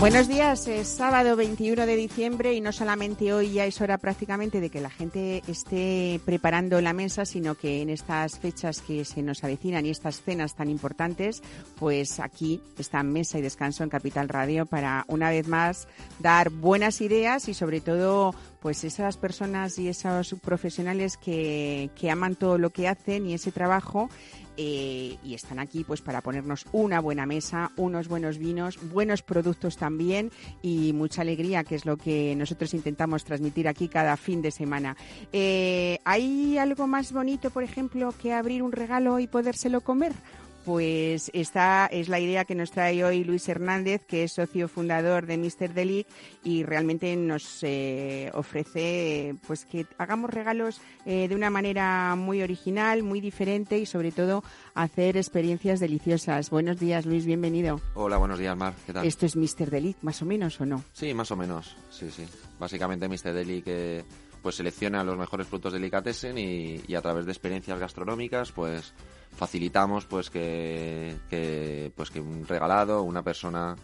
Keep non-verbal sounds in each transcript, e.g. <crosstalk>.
Buenos días, es sábado 21 de diciembre y no solamente hoy ya es hora prácticamente de que la gente esté preparando la mesa, sino que en estas fechas que se nos avecinan y estas cenas tan importantes, pues aquí está Mesa y Descanso en Capital Radio para una vez más dar buenas ideas y sobre todo pues esas personas y esos profesionales que, que aman todo lo que hacen y ese trabajo eh, y están aquí pues para ponernos una buena mesa, unos buenos vinos, buenos productos también y mucha alegría, que es lo que nosotros intentamos transmitir aquí cada fin de semana. Eh, ¿Hay algo más bonito, por ejemplo, que abrir un regalo y podérselo comer? Pues esta es la idea que nos trae hoy Luis Hernández, que es socio fundador de Mr. Delic y realmente nos eh, ofrece pues que hagamos regalos eh, de una manera muy original, muy diferente y sobre todo hacer experiencias deliciosas. Buenos días, Luis, bienvenido. Hola, buenos días, Mar. ¿Qué tal? ¿Esto es Mr. Delic, más o menos, o no? Sí, más o menos. Sí, sí. Básicamente Mr. Delic eh, pues selecciona los mejores productos delicatessen y, y a través de experiencias gastronómicas pues facilitamos pues que, pues que un regalado, una persona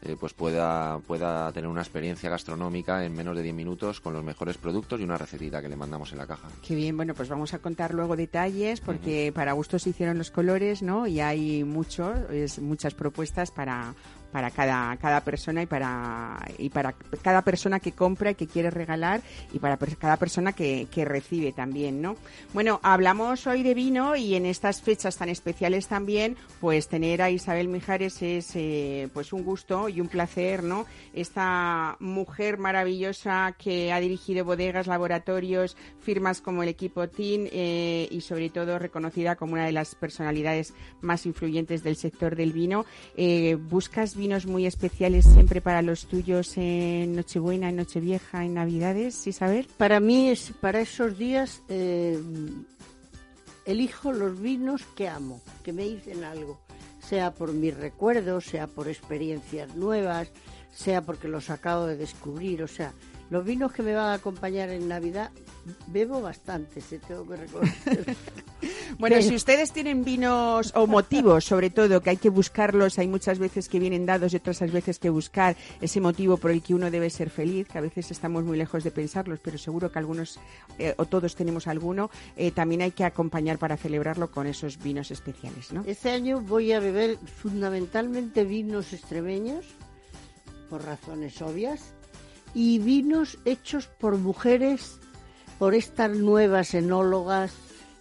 eh, pues pueda, pueda tener una experiencia gastronómica en menos de 10 minutos con los mejores productos y una recetita que le mandamos en la caja. Qué bien, bueno, pues vamos a contar luego detalles porque para gusto se hicieron los colores, ¿no? Y hay muchos, es, muchas propuestas para, para cada, cada persona y para, y para cada persona que compra y que quiere regalar y para cada persona que, que recibe también, ¿no? Bueno, hablamos hoy de vino y en estas fechas tan especiales también, pues tener a Isabel Mijares es eh, pues un gusto y un placer, ¿no? Esta mujer maravillosa que ha dirigido bodegas, laboratorios, firmas como el equipo TIN eh, y sobre todo reconocida como una de las personalidades más influyentes del sector del vino. Eh, ¿Buscas vinos muy especiales siempre para los tuyos en Nochebuena, en Nochevieja, en Navidades, Isabel? Para mí, es, para esos días, eh, elijo los vinos que amo, que me dicen algo, sea por mis recuerdos, sea por experiencias nuevas, sea porque los acabo de descubrir, o sea, los vinos que me van a acompañar en Navidad, bebo bastante, se tengo que reconocer. <laughs> bueno, si ustedes tienen vinos o motivos, sobre todo, que hay que buscarlos, hay muchas veces que vienen dados y otras veces que buscar ese motivo por el que uno debe ser feliz, que a veces estamos muy lejos de pensarlos, pero seguro que algunos eh, o todos tenemos alguno, eh, también hay que acompañar para celebrarlo con esos vinos especiales, ¿no? Este año voy a beber fundamentalmente vinos extremeños, por razones obvias, y vinos hechos por mujeres, por estas nuevas enólogas,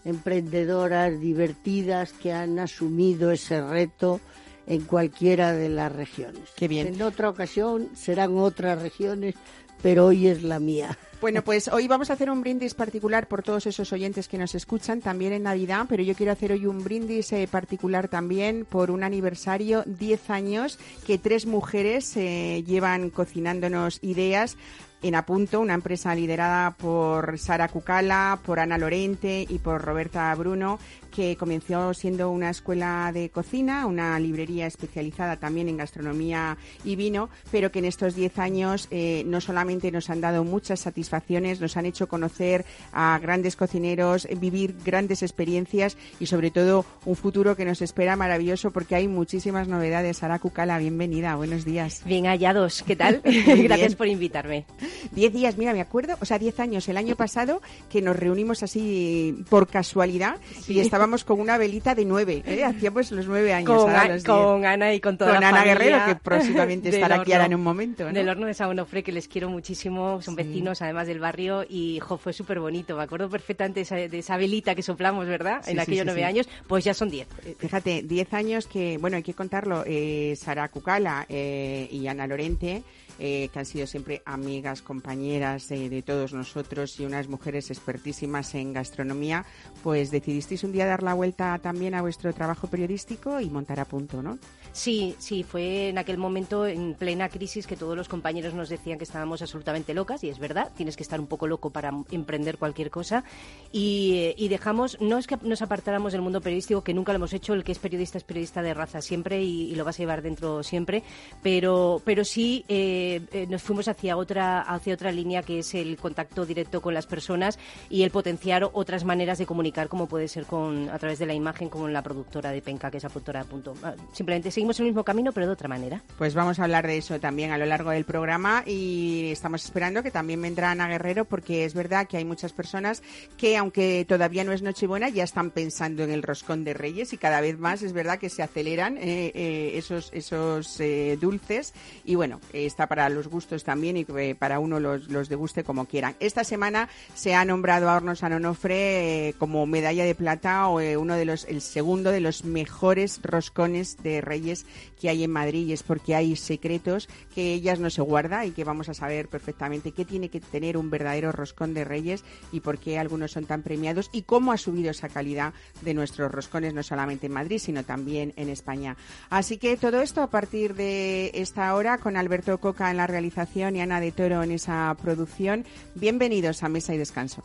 emprendedoras, divertidas, que han asumido ese reto en cualquiera de las regiones. Qué bien. En otra ocasión serán otras regiones, pero hoy es la mía. Bueno, pues hoy vamos a hacer un brindis particular por todos esos oyentes que nos escuchan, también en Navidad, pero yo quiero hacer hoy un brindis eh, particular también por un aniversario, 10 años, que tres mujeres eh, llevan cocinándonos ideas en Apunto, una empresa liderada por Sara Cucala, por Ana Lorente y por Roberta Bruno, que comenzó siendo una escuela de cocina, una librería especializada también en gastronomía y vino, pero que en estos 10 años eh, no solamente nos han dado muchas satisfacciones, nos han hecho conocer a grandes cocineros, vivir grandes experiencias y sobre todo un futuro que nos espera maravilloso porque hay muchísimas novedades. Sara Cucala, bienvenida, buenos días. Bien hallados, ¿qué tal? <laughs> Gracias por invitarme. Diez días, mira, me acuerdo, o sea, diez años el año pasado que nos reunimos así por casualidad y estábamos con una velita de nueve, ¿eh? hacíamos los nueve años. Con, ahora a- los con diez. Ana y con toda Con la Ana familia Guerrero, que próximamente <laughs> estará aquí ahora en un momento. ¿no? Del horno de Saonofre, que les quiero muchísimo, son Sí. vecinos además del barrio y jo, fue súper bonito. Me acuerdo perfectamente de esa, de esa velita que soplamos, ¿verdad? Sí, en aquellos nueve años, pues ya son diez. Fíjate, 10 años que, bueno, hay que contarlo, eh, Sara Cucala eh, y Ana Lorente, eh, que han sido siempre amigas, compañeras de, de todos nosotros y unas mujeres expertísimas en gastronomía, pues decidisteis un día dar la vuelta también a vuestro trabajo periodístico y montar a punto, ¿no? Sí, sí, fue en aquel momento, en plena crisis, que todos los compañeros nos decían que estábamos absolutamente locas, y es verdad, tienes que estar un poco loco para emprender cualquier cosa. Y, eh, y dejamos, no es que nos apartáramos del mundo periodístico, que nunca lo hemos hecho, el que es periodista es periodista de raza siempre y, lo vas a llevar dentro siempre, pero, pero sí eh, eh, nos fuimos hacia otra, hacia otra línea que es el contacto directo con las personas y el potenciar otras maneras de comunicar, como puede ser con, a través de la imagen, como la productora de Penca, que es punto. Ah, simplemente seguimos el mismo camino, pero de otra manera. Pues vamos a hablar de eso también a lo largo del programa y estamos esperando que también vendrá Ana Guerrero, porque es verdad que hay muchas personas que, aunque todavía no es Nochebuena, ya están pensando en el roscón de Reyes y cada vez más es verdad que se aceleran eh, eh, esos, esos eh, dulces y bueno, está para los gustos también y para uno los, los deguste como quieran. Esta semana se ha nombrado a Hornos Anonofre como medalla de plata o uno de los, el segundo de los mejores roscones de Reyes que hay en Madrid y es porque hay secretos que ellas no se guarda y que vamos a saber perfectamente qué tiene que tener un verdadero roscón de Reyes y por qué algunos son tan premiados y cómo ha subido esa calidad de nuestros roscones no solamente en Madrid sino también en España. Así que todo esto a partir de esta hora con Alberto Coca en la realización y Ana de Toro en esa producción. Bienvenidos a Mesa y Descanso.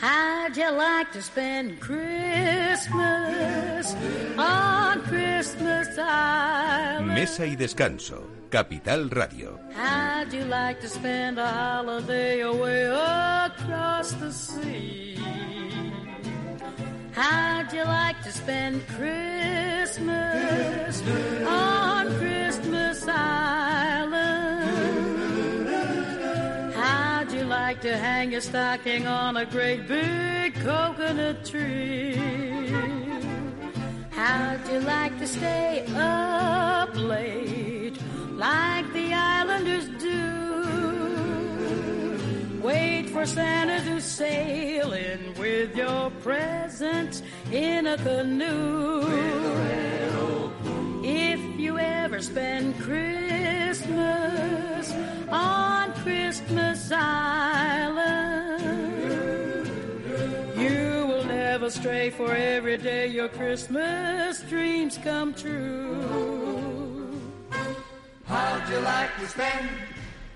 How'd you like to spend Christmas on Christmas Island? Mesa y Descanso, Capital Radio. How'd you like to spend a holiday away across the sea? How'd you like to spend Christmas on Christmas Island? Like to hang your stocking on a great big coconut tree? How'd you like to stay up late like the islanders do? Wait for Santa to sail in with your presents in a canoe. If you ever spend Christmas on Christmas Island, you will never stray for every day your Christmas dreams come true. How'd you like to spend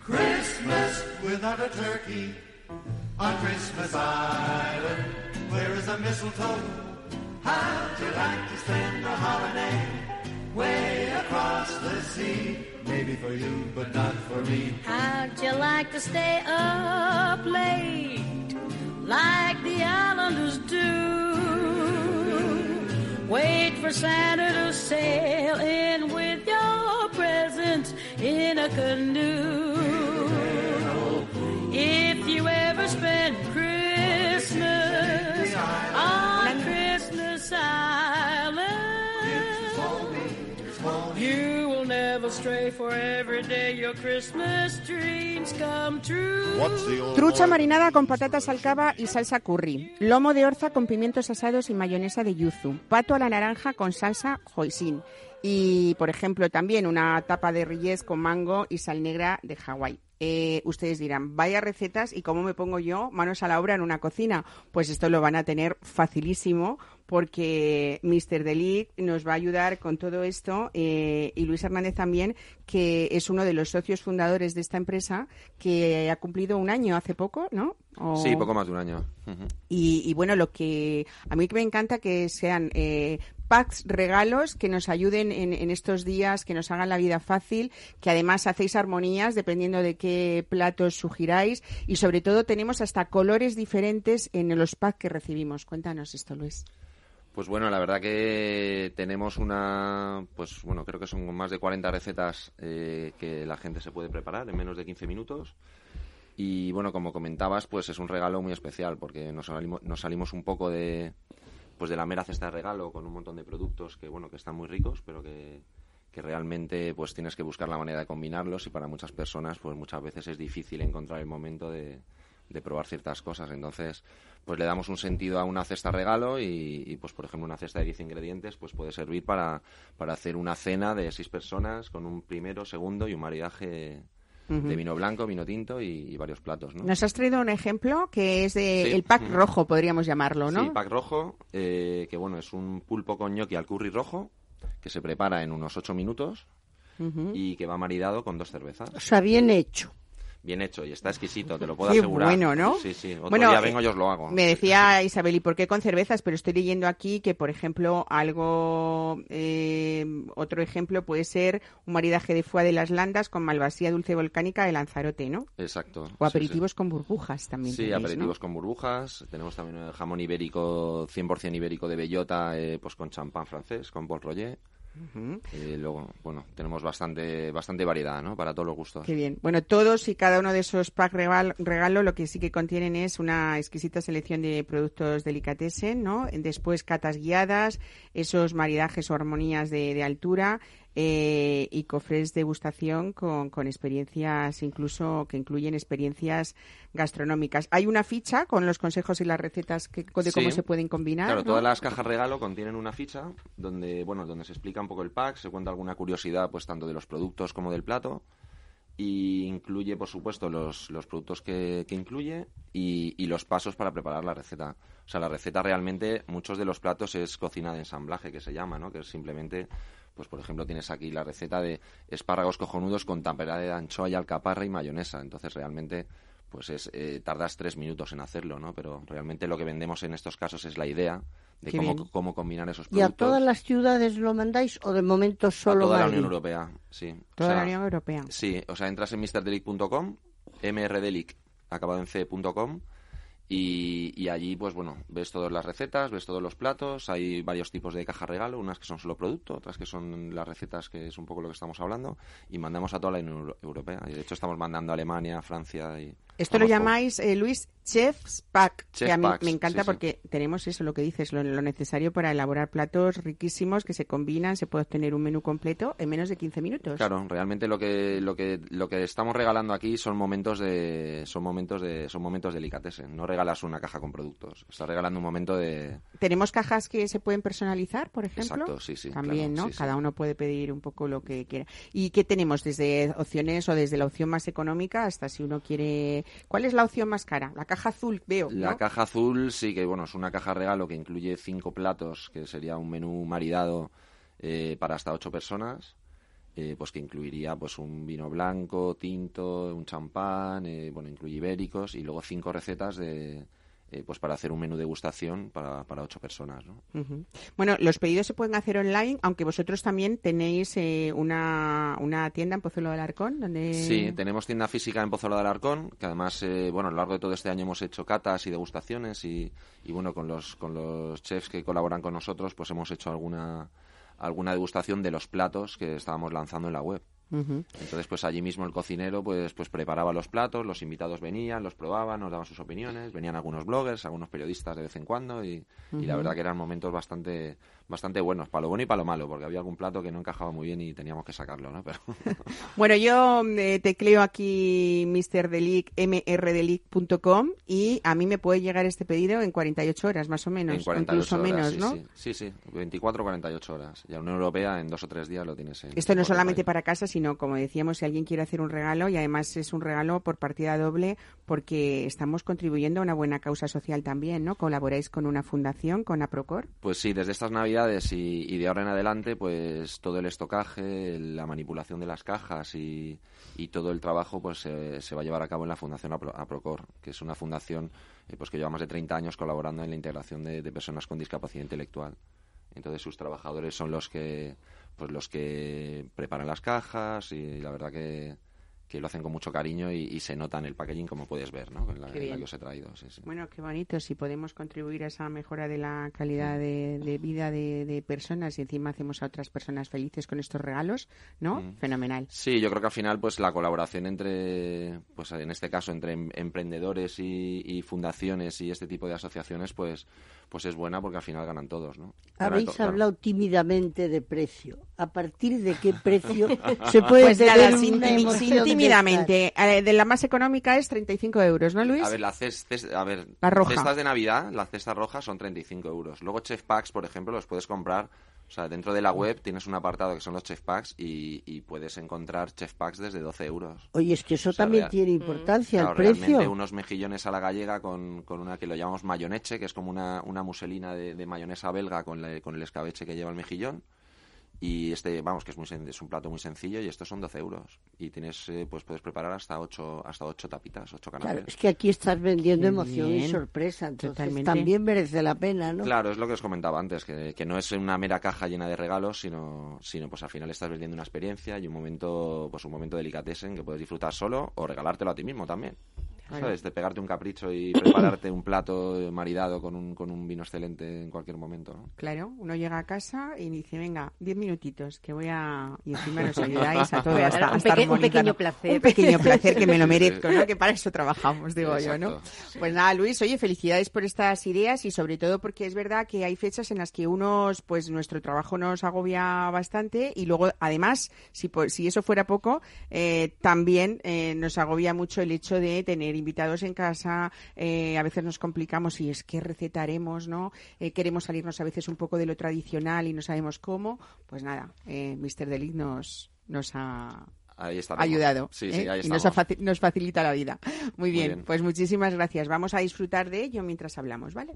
Christmas without a turkey on Christmas Island? Where is the mistletoe? How'd you like to spend a holiday way across the sea? Maybe for you, but not for me. How'd you like to stay up late like the islanders do? Wait for Santa to sail in with your presents in a canoe. If you ever Trucha marinada con patatas al cava y salsa curry. Lomo de orza con pimientos asados y mayonesa de yuzu. Pato a la naranja con salsa hoisin. Y, por ejemplo, también una tapa de rilles con mango y sal negra de Hawái. Eh, ustedes dirán, vaya recetas y cómo me pongo yo manos a la obra en una cocina. Pues esto lo van a tener facilísimo porque Mr. Delic nos va a ayudar con todo esto eh, y Luis Hernández también, que es uno de los socios fundadores de esta empresa que ha cumplido un año hace poco, ¿no? O- Sí, poco más de un año. Y, y, bueno, lo que a mí que me encanta que sean eh, packs, regalos que nos ayuden en, en estos días, que nos hagan la vida fácil, que además hacéis armonías dependiendo de qué platos sugiráis y sobre todo tenemos hasta colores diferentes en los packs que recibimos. Cuéntanos esto, Luis. Pues bueno, la verdad que tenemos una, pues bueno, creo que son más de 40 recetas eh, que la gente se puede preparar en menos de 15 minutos. Y bueno, como comentabas, pues es un regalo muy especial porque nos salimos, nos salimos un poco de, pues de la mera cesta de regalo con un montón de productos que bueno, que están muy ricos, pero que, que realmente pues tienes que buscar la manera de combinarlos y para muchas personas pues muchas veces es difícil encontrar el momento de, de probar ciertas cosas. Entonces, pues le damos un sentido a una cesta regalo y, y, pues por ejemplo una cesta de 10 ingredientes pues puede servir para, para hacer una cena de seis personas con un primero, segundo y un maridaje de vino blanco, vino tinto y, y varios platos, ¿no? Nos has traído un ejemplo que es de Sí. el pack rojo, podríamos llamarlo, ¿no? Sí, pack rojo, eh, que bueno, es un pulpo con gnocchi al curry rojo que se prepara en unos 8 minutos y que va maridado con dos cervezas. O sea, bien hecho. Bien hecho y está exquisito, te lo puedo Qué asegurar. bueno, ¿no? Sí, sí. Otro Bueno, día vengo y os lo hago. Me Sí, decía Isabel, ¿y por qué con cervezas? Pero estoy leyendo aquí que, por ejemplo, algo, eh, otro ejemplo puede ser un maridaje de foie de las landas con malvasía dulce volcánica de Lanzarote, ¿no? Exacto. O sí, aperitivos con burbujas también. Sí, tenéis, ¿no? aperitivos con burbujas. Tenemos también el jamón ibérico, 100% ibérico de bellota, eh, pues con champán francés, con Paul Roger. Eh, luego, bueno, tenemos bastante bastante variedad, ¿no? Para todos los gustos. Qué bien. Bueno, todos y cada uno de esos pack regal- regalo lo que sí que contienen es una exquisita selección de productos delicatessen, ¿no? Después catas guiadas, esos maridajes o armonías de, de altura eh, y cofres de degustación con, con experiencias, incluso que incluyen experiencias gastronómicas. Hay una ficha con los consejos y las recetas que, de cómo se pueden combinar. Claro, ¿no? todas las cajas regalo contienen una ficha donde, bueno, donde se explica un poco el pack, se cuenta alguna curiosidad, pues tanto de los productos como del plato y incluye, por supuesto, los, los productos que, que incluye y, y los pasos para preparar la receta. O sea, la receta realmente, muchos de los platos es cocina de ensamblaje, que se llama, ¿no? Que es simplemente, pues por ejemplo, tienes aquí la receta de espárragos cojonudos con tampera de anchoa y alcaparra y mayonesa. Entonces, realmente, pues es, eh, tardas tres minutos en hacerlo, ¿no? Pero realmente lo que vendemos en estos casos es la idea de Qué cómo, bien. cómo combinar esos ¿Y a productos. todas las ciudades lo mandáis o de momento A solo toda la Madrid? Unión Europea, sí. Toda O sea, la Unión Europea. Sí, o sea, entras en mrdelic.com, mrdelic, acabado en c.com, y, y allí, pues bueno, ves todas las recetas, ves todos los platos, hay varios tipos de caja regalo, unas que son solo producto, otras que son las recetas, que es un poco lo que estamos hablando, y mandamos a toda la Unión Euro- Europea. De hecho estamos mandando a Alemania, Francia y... Esto lo llamáis, eh, Luis, Chef's Pack, Chef que a mí Packs, me encanta sí, sí. porque tenemos eso, lo que dices, lo, lo necesario para elaborar platos riquísimos que se combinan, se puede obtener un menú completo en menos de 15 minutos. Claro, realmente lo que lo que lo que estamos regalando aquí son momentos de son momentos de son momentos delicatessen. No regalas una caja con productos. Estás regalando un momento de Tenemos cajas que se pueden personalizar, por ejemplo. Exacto, sí, sí, También, claro, ¿no? sí. Cada uno puede pedir un poco lo que quiera. ¿Y qué tenemos desde opciones o desde la opción más económica hasta si uno quiere... ¿Cuál es la opción más cara? La caja azul, veo, La caja azul sí que bueno es una caja regalo que incluye cinco platos que sería un menú maridado eh, para hasta ocho personas eh, pues que incluiría pues un vino blanco tinto un champán eh, bueno incluye ibéricos y luego cinco recetas de eh, pues para hacer un menú degustación para, para ocho personas ¿no? Ujú. Bueno, los pedidos se pueden hacer online, aunque vosotros también tenéis eh, una, una tienda en Pozuelo del Arcón, donde... Sí, tenemos tienda física en Pozuelo de Alarcón, que además, eh, bueno, a lo largo de todo este año hemos hecho catas y degustaciones y, y, bueno, con los, con los chefs que colaboran con nosotros, pues hemos hecho alguna, alguna degustación de los platos que estábamos lanzando en la web. Entonces, pues allí mismo el cocinero pues, pues preparaba los platos, los invitados venían, los probaban, nos daban sus opiniones, venían algunos bloggers, algunos periodistas de vez en cuando y, y la verdad que eran momentos bastante bastante buenos, para lo bueno y para lo malo, porque había algún plato que no encajaba muy bien y teníamos que sacarlo, ¿no? Pero <laughs> Bueno, yo eh, tecleo aquí Mr. Delic, mrdelic.com y a mí me puede llegar este pedido en 48 horas, más o menos, en o 48 incluso horas, menos, sí, ¿no? Sí, sí, sí, 24 48 horas. Y a Unión Europea en dos o tres días lo tienes en Esto no en solamente para casa, sino, como decíamos, si alguien quiere hacer un regalo, y además es un regalo por partida doble, porque estamos contribuyendo a una buena causa social también, ¿no? Colaboráis con una fundación, con APROCOR. Pues sí, desde estas navidades y, de ahora en adelante, pues todo el estocaje, la manipulación de las cajas y, todo el trabajo pues se va a llevar a cabo en la Fundación Apro- Aprocor, que es una fundación eh, pues que lleva más de 30 años colaborando en la integración de personas con discapacidad intelectual. Entonces sus trabajadores son los que pues los que preparan las cajas y la verdad que, que lo hacen con mucho cariño y, y se nota en el packaging como puedes ver, ¿no? En la, en que os he traído. Sí, sí. Bueno, qué bonito, si podemos contribuir a esa mejora de la calidad de, de vida de, de personas y encima hacemos a otras personas felices con estos regalos, ¿no? Mm. Fenomenal. Sí, yo creo que al final, pues la colaboración entre, pues en este caso, entre em- emprendedores y, y fundaciones y este tipo de asociaciones, pues, pues es buena porque al final ganan todos, ¿no? Ganan Habéis to- claro. hablado tímidamente de precio. ¿A partir de qué <laughs> precio se puede Pues tener una de tímidamente. De la más económica es 35 euros, ¿no, Luis? A ver, la a ver, La roja. cestas de Navidad, las cestas rojas son 35 euros. Luego Chef Packs, por ejemplo, los puedes comprar. O sea, dentro de la web tienes un apartado que son los Chef Packs y, y puedes encontrar Chef Packs desde 12 euros. Oye, es que eso O sea, también real- tiene importancia, Claro, el precio. realmente unos mejillones a la gallega con, con una que lo llamamos mayoneche, que es como una, una muselina de, de mayonesa belga con, la- con el escabeche que lleva el mejillón. Y este, vamos, que es, muy, sen- es un plato muy sencillo y estos son 12 euros. Y tienes, eh, pues puedes preparar hasta 8, hasta ocho tapitas, 8 canapés. Claro, es que aquí estás vendiendo Qué emoción y sorpresa, entonces Totalmente. también merece la pena, ¿no? Claro, es lo que os comentaba antes, que, que no es una mera caja llena de regalos, sino, sino pues al final estás vendiendo una experiencia y un momento, pues un momento delicatessen que puedes disfrutar solo o regalártelo a ti mismo también. De pegarte un capricho y <coughs> prepararte un plato maridado con un, con un vino excelente en cualquier momento, ¿no? Claro, uno llega a casa y dice, venga, diez minutitos, que voy a... Y encima nos ayudáis a todo, Claro, hasta, un hasta peque- un armonizarlo. pequeño placer. Un pequeño <laughs> placer que me lo merezco, ¿no? Que para eso trabajamos, digo yo, ¿no? Pues nada, Luis, oye, felicidades por estas ideas y sobre todo porque es verdad que hay fechas en las que unos, pues nuestro trabajo nos agobia bastante y luego, además, si, si eso fuera poco, eh, también eh, nos agobia mucho el hecho de tener invitados en casa, eh, a veces nos complicamos y es que recetaremos, ¿no? Eh, queremos salirnos a veces un poco de lo tradicional y no sabemos cómo. Pues nada, eh, Mr. Delic nos, nos ha Ahí está. ayudado Sí, ¿eh? sí, ahí y nos, faci- nos facilita la vida. Muy bien, bien. pues muchísimas gracias. Vamos a disfrutar de ello mientras hablamos, ¿vale?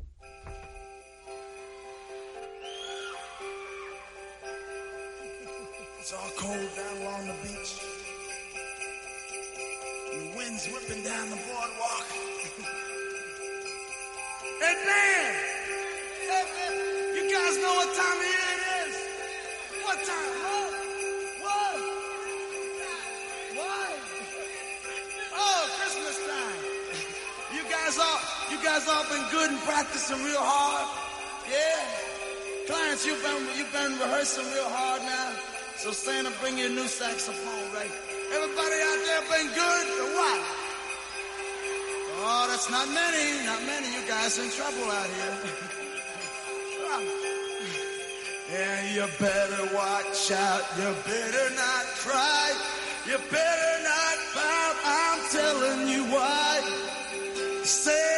Man! You guys know what time of year it is? What time? What? What? What? Oh, Christmas time. You guys all, you guys all been good and practicing real hard? Yeah? Clients, you've been, you've been rehearsing real hard now. So Santa, bring you a new saxophone, right? Everybody out there been good or what? Oh, that's not many, not many. You guys in trouble out here. and you better watch out. You better not cry. You better not pout. I'm telling you why. Santa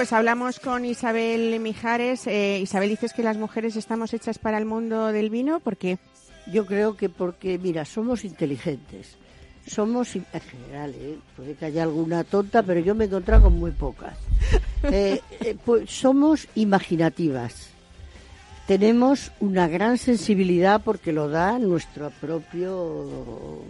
pues hablamos con Isabel Mijares. Eh, Isabel, dices que las mujeres estamos hechas para el mundo del vino, ¿por qué? Yo creo que porque, mira, somos inteligentes. somos, en general, ¿eh? puede que haya alguna tonta, pero yo me he encontrado con muy pocas. <laughs> Eh, eh, pues somos imaginativas. Tenemos una gran sensibilidad porque lo da nuestro propio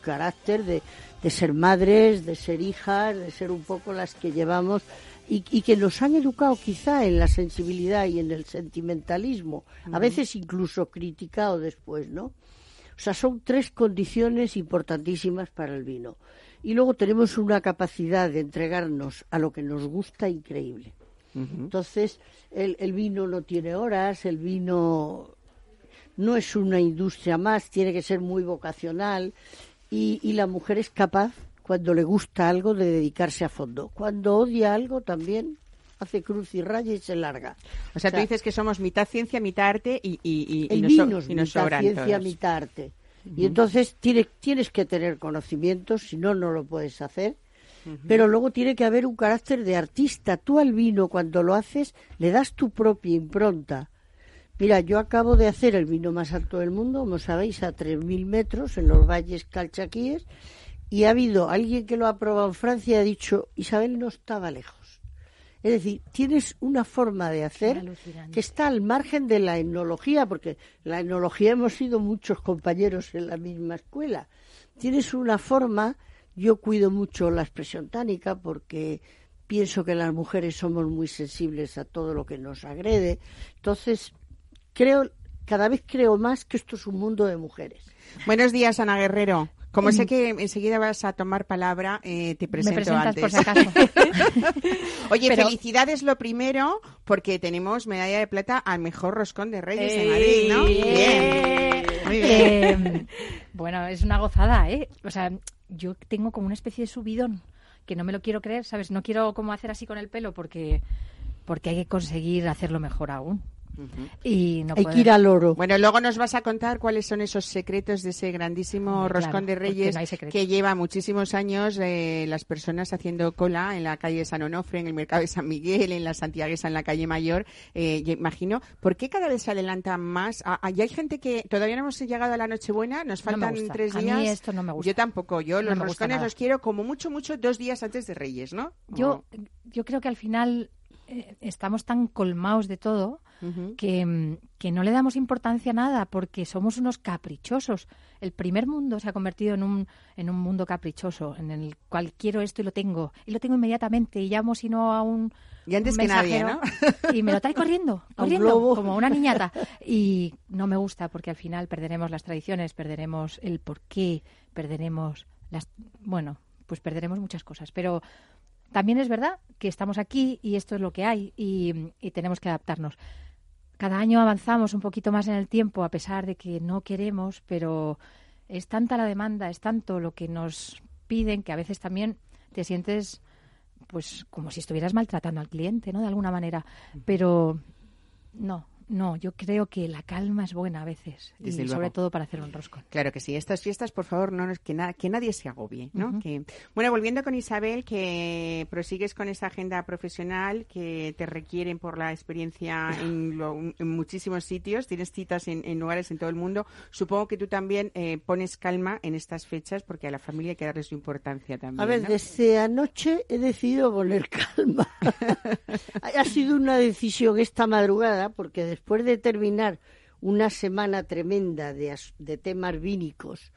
carácter de, de ser madres, de ser hijas, de ser un poco las que llevamos y, y que nos han educado quizá en la sensibilidad y en el sentimentalismo, a veces incluso criticado después, ¿no? O sea, son tres condiciones importantísimas para el vino. Y luego tenemos una capacidad de entregarnos a lo que nos gusta increíble. Entonces, el, el vino no tiene horas, el vino no es una industria más, tiene que ser muy vocacional y, y la mujer es capaz, cuando le gusta algo, de dedicarse a fondo. Cuando odia algo también hace cruz y raya y se larga. O sea, tú dices que somos mitad ciencia, mitad arte y, y, y, y el nos, vino es y nos mitad sobran ciencia, todos. mitad arte. Y entonces tiene- tienes que tener conocimientos, si no, no lo puedes hacer. Pero luego tiene que haber un carácter de artista. Tú al vino, cuando lo haces, le das tu propia impronta. Mira, yo acabo de hacer el vino más alto del mundo, como sabéis, a 3.000 metros en los valles calchaquíes, y ha habido alguien que lo ha probado en Francia y ha dicho, Isabel no estaba lejos. Es decir, tienes una forma de hacer que está al margen de la etnología, porque la etnología hemos sido muchos compañeros en la misma escuela. Tienes una forma, yo cuido mucho la expresión tánica porque pienso que las mujeres somos muy sensibles a todo lo que nos agrede. Entonces, creo, cada vez creo más que esto es un mundo de mujeres. Buenos días, Ana Guerrero. Como sé que enseguida vas a tomar palabra, eh, te Me presento presentas antes. por si acaso. <laughs> Oye, Pero- felicidades lo primero, porque tenemos medalla de plata al mejor roscón de Reyes en ¡Ey! Madrid, ¿no? ¡Bien! Muy bien. Eh, bueno, es una gozada, ¿eh? O sea, yo tengo como una especie de subidón que no me lo quiero creer, ¿sabes? No quiero como hacer así con el pelo porque porque hay que conseguir hacerlo mejor aún. Y no Hay que ir al oro. Bueno, luego nos vas a contar cuáles son esos secretos de ese grandísimo roscón claro, de Reyes no que lleva muchísimos años eh, las personas haciendo cola en la calle San Onofre, en el mercado de San Miguel, en la Santiaguesa, en la calle Mayor. Eh, yo imagino, ¿por qué cada vez se adelanta más? Ah, ah, y hay gente que todavía no hemos llegado a la Nochebuena, nos faltan tres A mí días. esto no me gusta. Yo tampoco, yo No los roscones los quiero como mucho, mucho dos días antes de Reyes, ¿no? Yo, yo creo que al final eh, estamos tan colmados de todo Que, mm, que no le damos importancia a nada porque somos unos caprichosos. El primer mundo se ha convertido en un, en un mundo caprichoso, en el cual quiero esto y lo tengo. Y lo tengo inmediatamente y llamo si no a un Y antes un que nadie, mensajero Y me lo trae corriendo, <laughs> un corriendo, como una niñata. <laughs> Y no me gusta porque al final perderemos las tradiciones, perderemos el porqué, perderemos las... Bueno, pues perderemos muchas cosas. Pero también es verdad que estamos aquí y esto es lo que hay y, y tenemos que adaptarnos. Cada año avanzamos un poquito más en el tiempo a pesar de que no queremos, pero es tanta la demanda, es tanto lo que nos piden que a veces también te sientes pues como si estuvieras maltratando al cliente, ¿no? De alguna manera. Pero no, no, yo creo que la calma es buena a veces. Desde y luego. sobre todo para hacer un roscón. Claro que sí, estas fiestas, por favor, no que, na- que nadie se agobie, ¿no? Ujú. que, bueno, volviendo con Isabel, que prosigues con esa agenda profesional que te requieren por la experiencia <laughs> en, lo- en muchísimos sitios, tienes citas en, en lugares en todo el mundo. Supongo que tú también eh, pones calma en estas fechas porque a la familia hay que darle su importancia también. A ver, ¿no? desde anoche he decidido poner <laughs> calma. <laughs> ha sido una decisión esta madrugada porque después de terminar una semana tremenda de, de temas vínicos,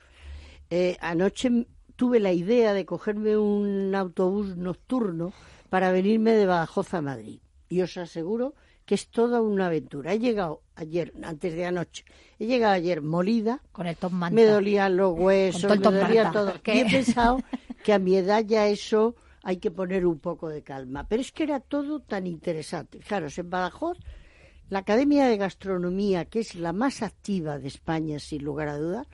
eh, anoche tuve la idea de cogerme un autobús nocturno para venirme de Badajoz a Madrid. Y os aseguro que es toda una aventura. He llegado ayer, antes de anoche, he llegado ayer molida, Con el manta. me dolían los huesos, Con el dolía todo. ¿Qué? Y he pensado que a mi edad ya eso hay que poner un poco de calma. Pero es que era todo tan interesante. Fijaros, en Badajoz, la Academia de Gastronomía, que es la más activa de España, sin lugar a dudas,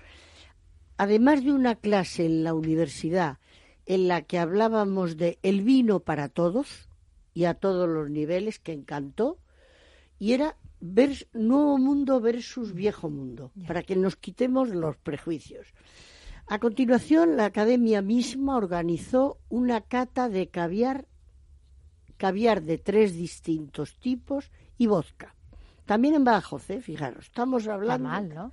además de una clase en la universidad en la que hablábamos de el vino para todos y a todos los niveles, que encantó, y era ver, nuevo mundo versus viejo mundo, para que nos quitemos los prejuicios. A continuación, la academia misma organizó una cata de caviar, caviar de tres distintos tipos y vodka. También en Badajoz, ¿eh? fijaros, estamos Está hablando. mal, ¿no?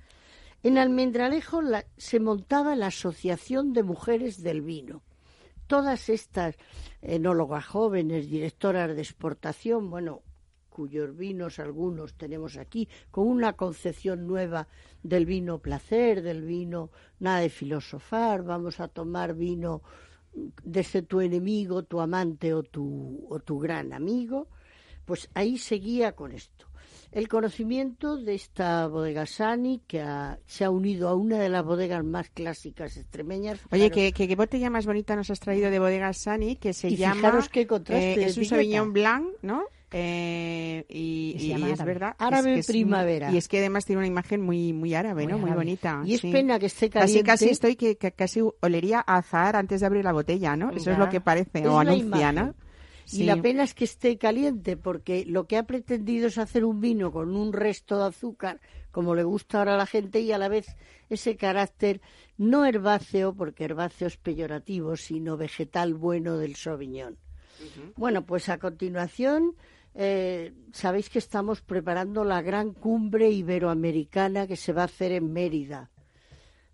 En Almendralejo la- se montaba la Asociación de Mujeres del Vino. Todas estas enólogas jóvenes, directoras de exportación, bueno, cuyos vinos algunos tenemos aquí, con una concepción nueva del vino placer, del vino nada de filosofar, vamos a tomar vino desde tu enemigo, tu amante o tu, o tu gran amigo, pues ahí seguía con esto. El conocimiento de esta bodega Sani, que ha- se ha unido a una de las bodegas más clásicas extremeñas. Oye, Claro, ¿qué, botella más bonita nos has traído de Bodega Sani, que se Y llama... fijaros qué contraste eh, de es un. Sauvignon Blanc, ¿no? Eh, y, Y llama es árabe. verdad. Árabe es que es muy- primavera. y es que además tiene una imagen muy muy árabe, Muy ¿no? Muy árabe. bonita. Y es sí. pena que esté Casi, caliente. casi estoy que, que casi olería a azahar antes de abrir la botella, ¿no? Eso es lo que parece, Es o anuncia, imagen. Y la pena es que esté caliente, porque lo que ha pretendido es hacer un vino con un resto de azúcar, como le gusta ahora a la gente, y a la vez ese carácter no herbáceo, porque herbáceo es peyorativo, sino vegetal bueno del Sauvignon. Bueno, pues a continuación, eh, sabéis que estamos preparando la gran cumbre iberoamericana que se va a hacer en Mérida.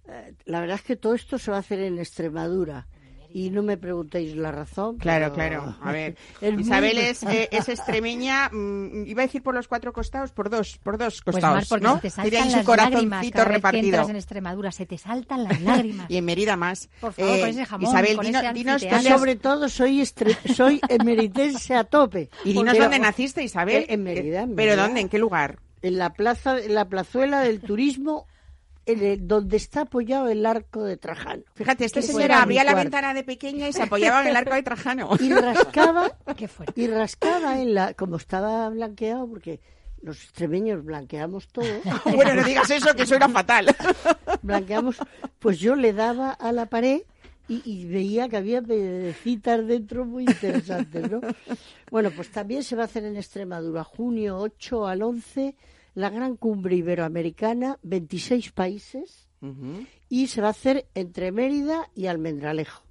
Eh, la verdad es que todo esto se va a hacer en Extremadura. Y no me preguntéis la razón. Claro, pero- claro. A ver, <laughs> Es muy- Isabel es, eh, es <laughs> extremeña, mm, iba a decir por los cuatro costados, por dos, por dos Pues costados, Mar, porque ¿no? se te saltan su las lágrimas corazoncito cada vez que repartido. entras en Extremadura, se te saltan las <laughs> lágrimas. Y en Mérida más. Por favor, Eh, con ese jamón, Isabel, con dino- ese dinos dónde sobre todo soy estre- soy emeritense a tope. y dinos Pero- dónde naciste, Isabel. En- en Mérida, en ¿Pero dónde? ¿En qué lugar? En la plaza, en la plazuela del turismo, el- donde está apoyado el arco de Trajano. Fíjate, señora mi abría la ventana de pequeña y se apoyaba en el arco de Trajano. <laughs> Y rascaba, <laughs> Qué fuerte. y rascaba en la, como estaba blanqueado, porque los extremeños blanqueamos todo, <laughs> bueno, no digas eso, que eso era fatal. blanqueamos, pues yo le daba a la pared y, y veía que había pedecitas dentro muy interesantes, ¿no? Bueno, pues también se va a hacer en Extremadura, junio 8 al 11, la gran cumbre iberoamericana, 26 países, y se va a hacer entre Mérida y Almendralejo.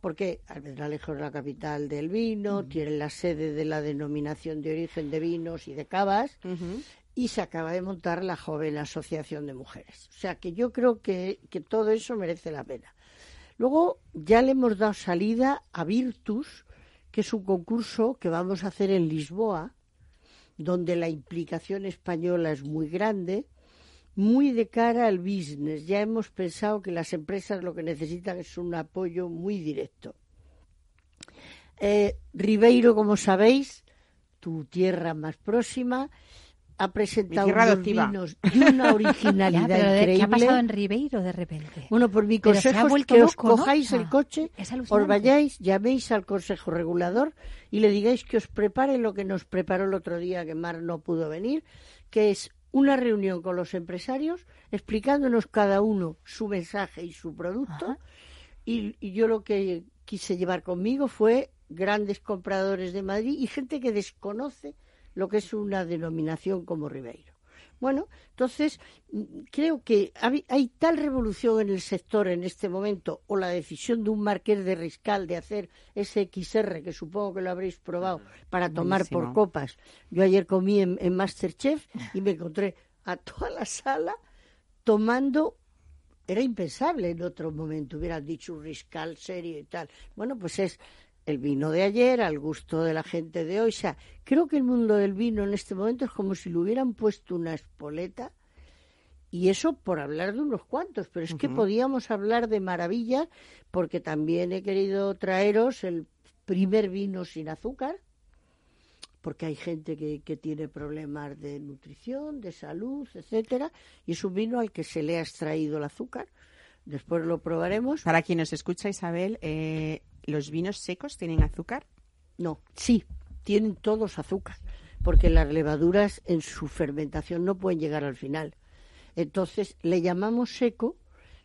Porque Almendralejo es la capital del vino, tiene la sede de la denominación de origen de vinos y de cavas, y se acaba de montar la joven asociación de mujeres. O sea que yo creo que, que todo eso merece la pena. Luego ya le hemos dado salida a Virtus, que es un concurso que vamos a hacer en Lisboa, donde la implicación española es muy grande, muy de cara al business. Ya hemos pensado que las empresas lo que necesitan es un apoyo muy directo. Eh, Ribeiro, como sabéis, tu tierra más próxima, ha presentado unos adoptiva. vinos de una <laughs> Ya, originalidad pero de- increíble. ¿qué ha pasado en Ribeiro de repente? Bueno, por mi consejo es que os cojáis el sea, coche, os vayáis, llaméis al Consejo Regulador y le digáis que os prepare lo que nos preparó el otro día que Mar no pudo venir, que es una reunión con los empresarios explicándonos cada uno su mensaje y su producto. Y yo lo que quise llevar conmigo fue grandes compradores de Madrid y gente que desconoce lo que es una denominación como Ribeiro. Bueno, entonces mm, creo que hay, tal revolución en el sector en este momento, o la decisión de un marqués de Riscal de hacer ese XR, que supongo que lo habréis probado, para tomar por copas. Yo ayer comí en, en Masterchef y me encontré a toda la sala tomando era impensable en otro momento, hubieran dicho un riscal serio y tal. Bueno, pues es el vino de ayer al gusto de la gente de hoy. O sea, creo que el mundo del vino en este momento es como si le hubieran puesto una espoleta y eso por hablar de unos cuantos, pero es que podíamos hablar de maravilla porque también he querido traeros el primer vino sin azúcar, porque hay gente que, que tiene problemas de nutrición, de salud, etcétera, y es un vino al que se le ha extraído el azúcar. Después lo probaremos. Para quien nos escucha, Isabel, eh, ¿los vinos secos tienen azúcar? No, sí, tienen todos azúcar, porque las levaduras en su fermentación no pueden llegar al final. Entonces, le llamamos seco.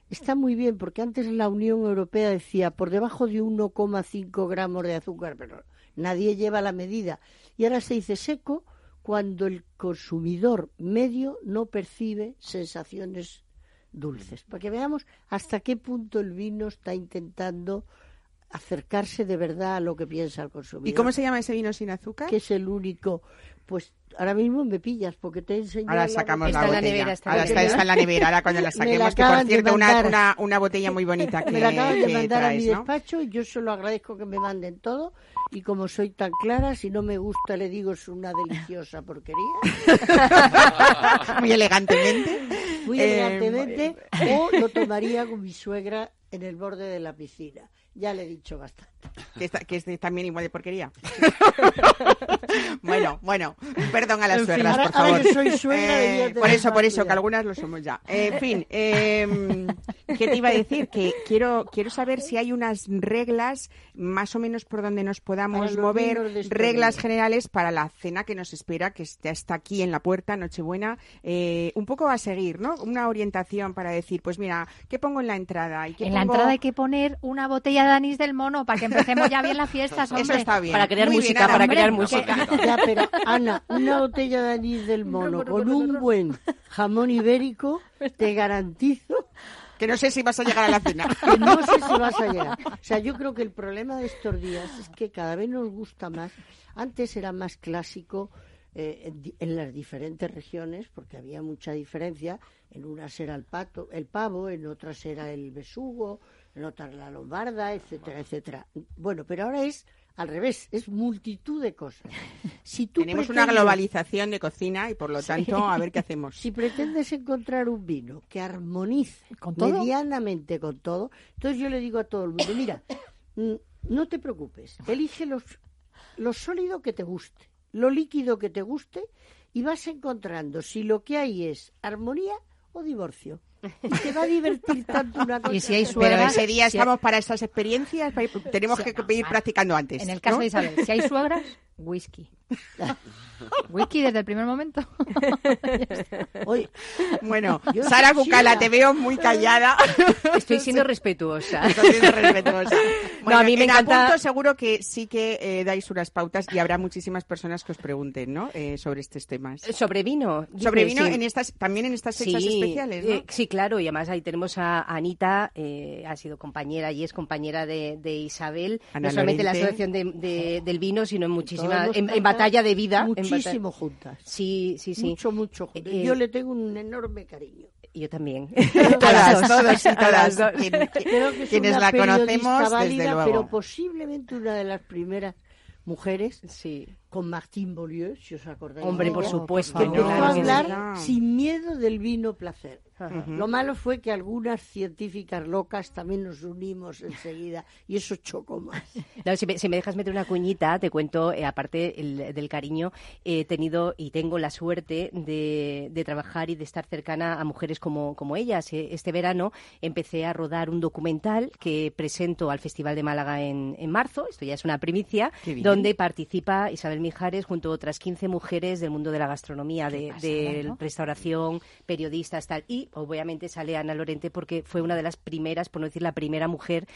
Está muy bien, porque antes la Unión Europea decía por debajo de 1,5 gramos de azúcar, pero nadie lleva la medida. Y ahora se dice seco cuando el consumidor medio no percibe sensaciones dulces. Para que veamos hasta qué punto el vino está intentando acercarse de verdad a lo que piensa el consumidor ¿Y cómo se llama ese vino sin azúcar? que es el único, pues ahora mismo me pillas porque te he enseñado. Ahora sacamos Está la botella. nevera, está Ahora está, en la nevera, ahora cuando <laughs> la saquemos, que por cierto, una, mandar. una, una botella muy bonita que, <laughs> me la acaban de mandar a mi despacho y yo solo agradezco que me manden todo. Y como soy tan clara, si no me gusta le digo es una deliciosa porquería, <laughs> muy elegantemente. muy Eh, elegantemente, o lo tomaría con mi suegra en el borde de la piscina. Ya le he dicho bastante. Que, está- que es también igual de porquería. <laughs> bueno, bueno, perdón a las En fin, suegras, ahora- por favor. ahora soy suegra, Eh, por eso, por eso, que algunas lo somos ya. Eh, en fin, eh, ¿qué te iba a decir? Que quiero, quiero saber si hay unas reglas más o menos por donde nos podamos mover, esta reglas generales para la cena que nos espera, que está, está aquí en la puerta, Nochebuena. Eh, un poco a seguir, ¿no? Una orientación para decir, pues mira, ¿qué pongo en la entrada? ¿Y qué En la entrada hay que poner una botella de anís del mono para que empecemos ya bien las fiestas, Eso está bien. Para crear Muy música, para hombre, crear música. Ya, pero Ana, una botella de anís del mono con un buen jamón ibérico, te garantizo Que no sé si vas a llegar a la cena. <laughs> que no sé si vas a llegar. O sea, yo creo que el problema de estos días es que cada vez nos gusta más. Antes era más clásico eh, en, di- en las diferentes regiones, porque había mucha diferencia. En unas era el pato, el pavo, en otras era el besugo, otras la lombarda, etcétera, etcétera. Bueno, pero ahora es al revés, es multitud de cosas. Si tú Tenemos una globalización de cocina y por lo tanto a ver qué hacemos. <laughs> si pretendes encontrar un vino que armonice medianamente con todo, entonces yo le digo a todo el mundo, mira, mm, no te preocupes, elige los, lo sólido que te guste, lo líquido que te guste y vas encontrando si lo que hay es armonía o divorcio. <laughs> Te va a divertir tanto una cosa. Y si hay Pero suegras, ese día si- estamos para esas experiencias, para ir- tenemos que ir practicando antes. En el caso ¿no? de Isabel, si hay <laughs> suegras, whisky. <laughs> whisky desde el primer momento. Bueno, Sara china. te veo muy callada. Estoy siendo respetuosa. Estás siendo respetuosa. Bueno, a mí me en encanta- Apunto seguro que sí que eh, dais unas pautas y habrá muchísimas personas que os pregunten, ¿no? Eh, sobre estos temas. Sobre vino. Sobre vino sí. en estas, también en estas fechas especiales, ¿no? eh, sí, claro, y además ahí tenemos a Anita, eh, ha sido compañera y es compañera de, de Isabel, Ana no solamente en la asociación de, de- del vino, sino en muchísima, hemos en, batalla de vida. bata- muchísimo juntas. Sí, sí, sí. Mucho, mucho juntas. Eh, Yo le tengo un enorme cariño. Yo también. <laughs> Todas, todos y todas. Quien- que quienes la conocemos, desde válida, luego. pero posiblemente una de las primeras mujeres Sí. con Martín Beaulieu, si os acordáis. Hombre, por supuesto. Que Claro, hablar sin miedo del vino placer. Ajá. Lo malo fue que algunas científicas locas también nos unimos enseguida y eso chocó más. <laughs> No, si, me, si me dejas meter una cuñita, te cuento, eh, aparte el- del cariño, he tenido y tengo la suerte de, de trabajar y de estar cercana a mujeres como, como ellas. Eh, Este verano empecé a rodar un documental que presento al Festival de Málaga en, en marzo, esto ya es una primicia, donde participa Isabel Mijares junto a otras 15 mujeres del mundo de la gastronomía, de, de restauración, periodistas, tal. Y obviamente sale Ana Lorente porque fue una de las primeras, por no decir la primera mujer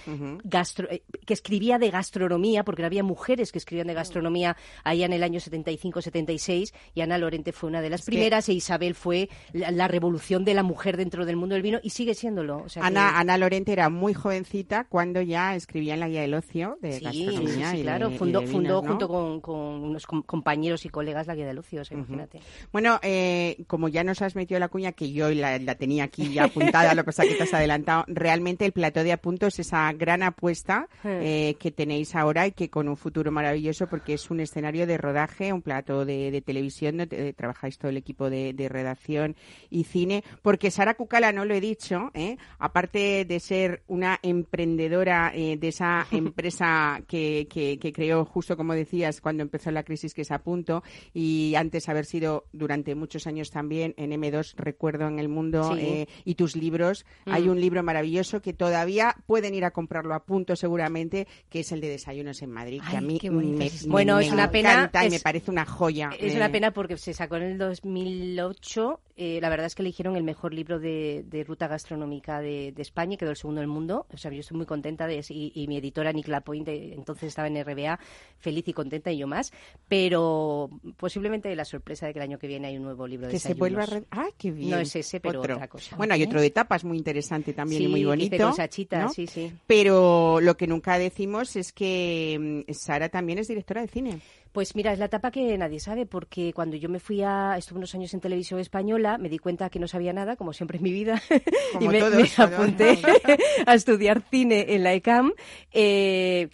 gastro- eh, que escribía de gastronomía, porque no había mujeres que escribían de gastronomía allá en el año 75-76, y Ana Lorente fue una de las primeras, e Isabel fue la, la revolución de la mujer dentro del mundo del vino, y sigue siéndolo. O sea que- Ana, Ana Lorente era muy jovencita cuando ya escribía en la guía del ocio de Sí, gastronomía sí, sí, y claro, de- y fundó, junto con, con unos com- compañeros y colegas la guía del ocio, o sea, imagínate. Bueno, eh, como ya nos has metido la cuña, que yo la, la tenía aquí ya apuntada, lo que pasa que te has adelantado, realmente el plató de apuntos es esa gran apuesta eh, que tenéis ahora y que con un futuro maravilloso porque es un escenario de rodaje, un plató de, de televisión donde eh, trabajáis todo el equipo de, de redacción y cine, porque Sara Cucala, no lo he dicho, ¿eh? aparte de ser una emprendedora eh, de esa <laughs> empresa que, que, que creó justo como decías cuando empezó la crisis que es a punto y antes haber sido durante muchos años también en M2 recuerdo en el mundo Sí. eh, y tus libros hay un libro maravilloso que todavía pueden ir a comprarlo a punto seguramente que es el de desayunos en Madrid que a mí me, Bueno, me es una pena, encanta y es- me parece una joya Es eh, una pena porque se sacó en el 2008. Eh, la verdad es que eligieron el mejor libro de, de ruta gastronómica de, de España y quedó el segundo del mundo. O sea, yo estoy muy contenta de eso. Y, y mi editora Nick Lapointe eh, entonces estaba en RBA, feliz y contenta y yo más. Pero posiblemente la sorpresa de que el año que viene hay un nuevo libro de que se vuelva a re- ¡Ay, qué bien! No es ese, pero Otro. otra cosa. Bueno, hay otro de tapas muy interesante también y muy que bonito. con Sachita, ¿no? sí, sí. Pero lo que nunca decimos es que mm, Sara también es directora de cine. Pues mira, es la etapa que nadie sabe, porque cuando yo me fui a, estuve unos años en televisión española, me di cuenta que no sabía nada, como siempre en mi vida, <laughs> y me, todos, me todos. apunté <laughs> a estudiar cine en la ECAM. Eh,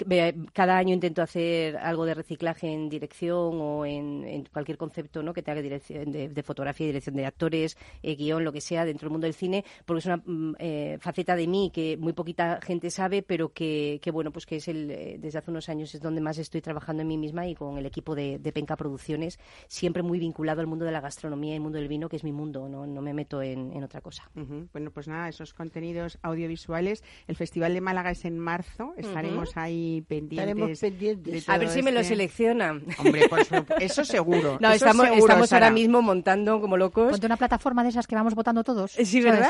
cada año intento hacer algo de reciclaje en dirección o en, en cualquier concepto ¿no? que tenga dirección de, de fotografía, dirección de actores, eh, guion, lo que sea, dentro del mundo del cine, porque es una mm, eh, faceta de mí que muy poquita gente sabe, pero que, que, bueno, pues que es el, eh, desde hace unos años es donde más estoy trabajando en mí misma y con el equipo de, de Penca Producciones, siempre muy vinculado al mundo de la gastronomía y el mundo del vino, que es mi mundo, no, no me meto en, en otra cosa. Bueno, pues nada, esos contenidos audiovisuales. El Festival de Málaga es en marzo. Estaremos ahí pendientes. Estaremos pendientes. de A ver si me lo este- seleccionan. Hombre, por su- eso seguro. No, eso estamos, seguro, estamos Sara. ahora mismo montando como locos. Ponte una plataforma de esas que vamos votando todos. Sí. ¿verdad?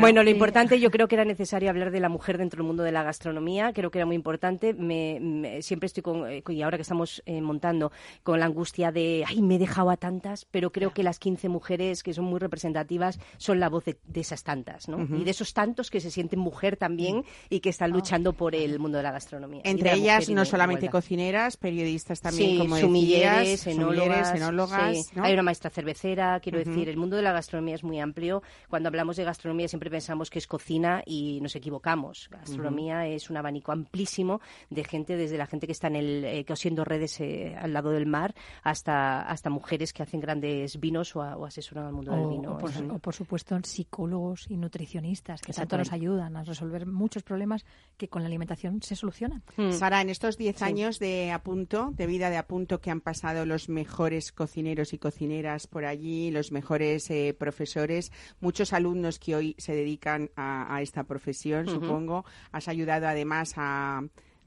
Bueno, lo importante, yo creo que era necesario hablar de la mujer dentro del mundo de la gastronomía. Creo que era muy importante. Me, me- siempre estoy con, eh, y ahora que estamos eh, montando, con la angustia de, ay, me he dejado a tantas, pero creo que las 15 mujeres que son muy representativas son la voz de, de esas tantas, ¿no? Y de esos tantos que se sienten mujer también y que están luchando por el mundo de la gastronomía. Entre la ellas, no solamente igualdad. cocineras, periodistas también, sí, como sumilleres, decías, enólogas, sumilleres, enólogas, sí. ¿no? Hay una maestra cervecera, quiero decir, el mundo de la gastronomía es muy amplio. Cuando hablamos de gastronomía siempre pensamos que es cocina y nos equivocamos. Gastronomía es un abanico amplísimo de gente, desde la gente que está en el eh, cosiendo redes eh, al lado del mar hasta hasta mujeres que hacen grandes vinos o, a- o asesoran al mundo del vino. o por, o, supuesto psicólogos y nutricionistas que tanto nos ayudan a resolver muchos problemas que con la alimentación se solucionan. Mm. Sara, en estos 10 años de apunto, de vida de apunto que han pasado los mejores cocineros y cocineras por allí, los mejores eh, profesores, muchos alumnos que hoy se dedican a, a esta profesión, supongo, has ayudado además a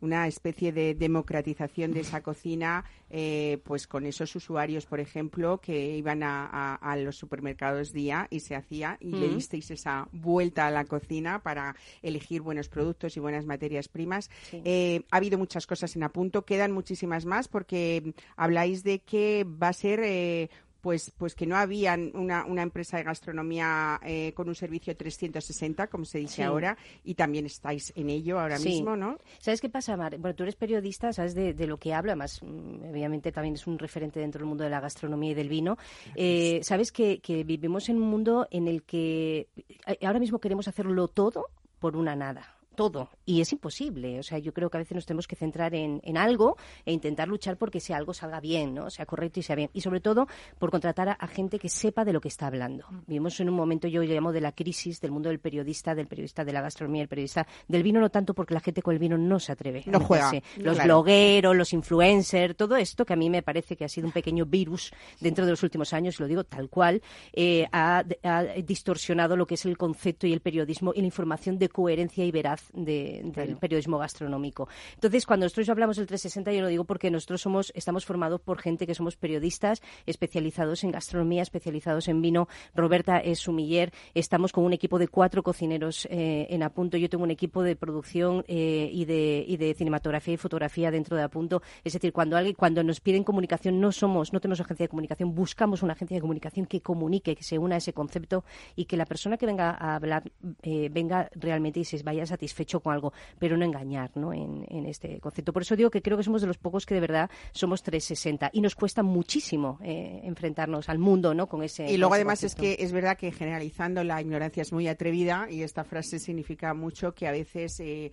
una especie de democratización de esa cocina, eh, pues con esos usuarios, por ejemplo, que iban a, a- a los supermercados día y se hacía y le Mm. disteis esa vuelta a la cocina para elegir buenos productos y buenas materias primas. Sí. Eh, ha habido muchas cosas en apunto, quedan muchísimas más porque habláis de que va a ser eh, pues, pues que no había una, una empresa de gastronomía eh, con un servicio 360, como se dice Sí. ahora, y también estáis en ello ahora Sí. mismo, ¿no? ¿Sabes qué pasa, Mar? Bueno, tú eres periodista, sabes de, de lo que hablo, además, mm, obviamente también es un referente dentro del mundo de la gastronomía y del vino. Eh, sabes que, que vivimos en un mundo en el que eh, ahora mismo queremos hacerlo todo por una nada. Todo. Y es imposible. O sea, yo creo que a veces nos tenemos que centrar en, en algo e intentar luchar porque ese algo salga bien, ¿no? Sea correcto y sea bien. Y sobre todo por contratar a, a gente que sepa de lo que está hablando. Vivimos en un momento, yo llamo de la crisis del mundo del periodista, del periodista de la gastronomía, del periodista del vino, no tanto porque la gente con el vino no se atreve. No juega. Los claro. blogueros, los influencers, todo esto que a mí me parece que ha sido un pequeño virus dentro de los últimos años, y lo digo tal cual, eh, ha, ha distorsionado lo que es el concepto y el periodismo y la información de coherencia y veraz de- del periodismo gastronómico. Entonces, cuando nosotros hablamos del 360, yo lo digo porque nosotros somos, estamos formados por gente que somos periodistas especializados en gastronomía, especializados en vino. Roberta es sumiller, estamos con un equipo de cuatro cocineros eh, en Apunto. Yo tengo un equipo de producción eh, y, de, y de cinematografía y fotografía dentro de Apunto. Es decir, cuando alguien, cuando nos piden comunicación, no somos, no tenemos agencia de comunicación, buscamos una agencia de comunicación que comunique, que se una a ese concepto y que la persona que venga a hablar eh, venga realmente y se vaya satisfecho con algo, pero no engañar ¿no? En, en este concepto. Por eso digo que creo que somos de los pocos que de verdad somos 360 y nos cuesta muchísimo eh, enfrentarnos al mundo ¿no? con ese Y luego ese además es que es verdad que generalizando la ignorancia es muy atrevida y esta frase significa mucho que a veces eh,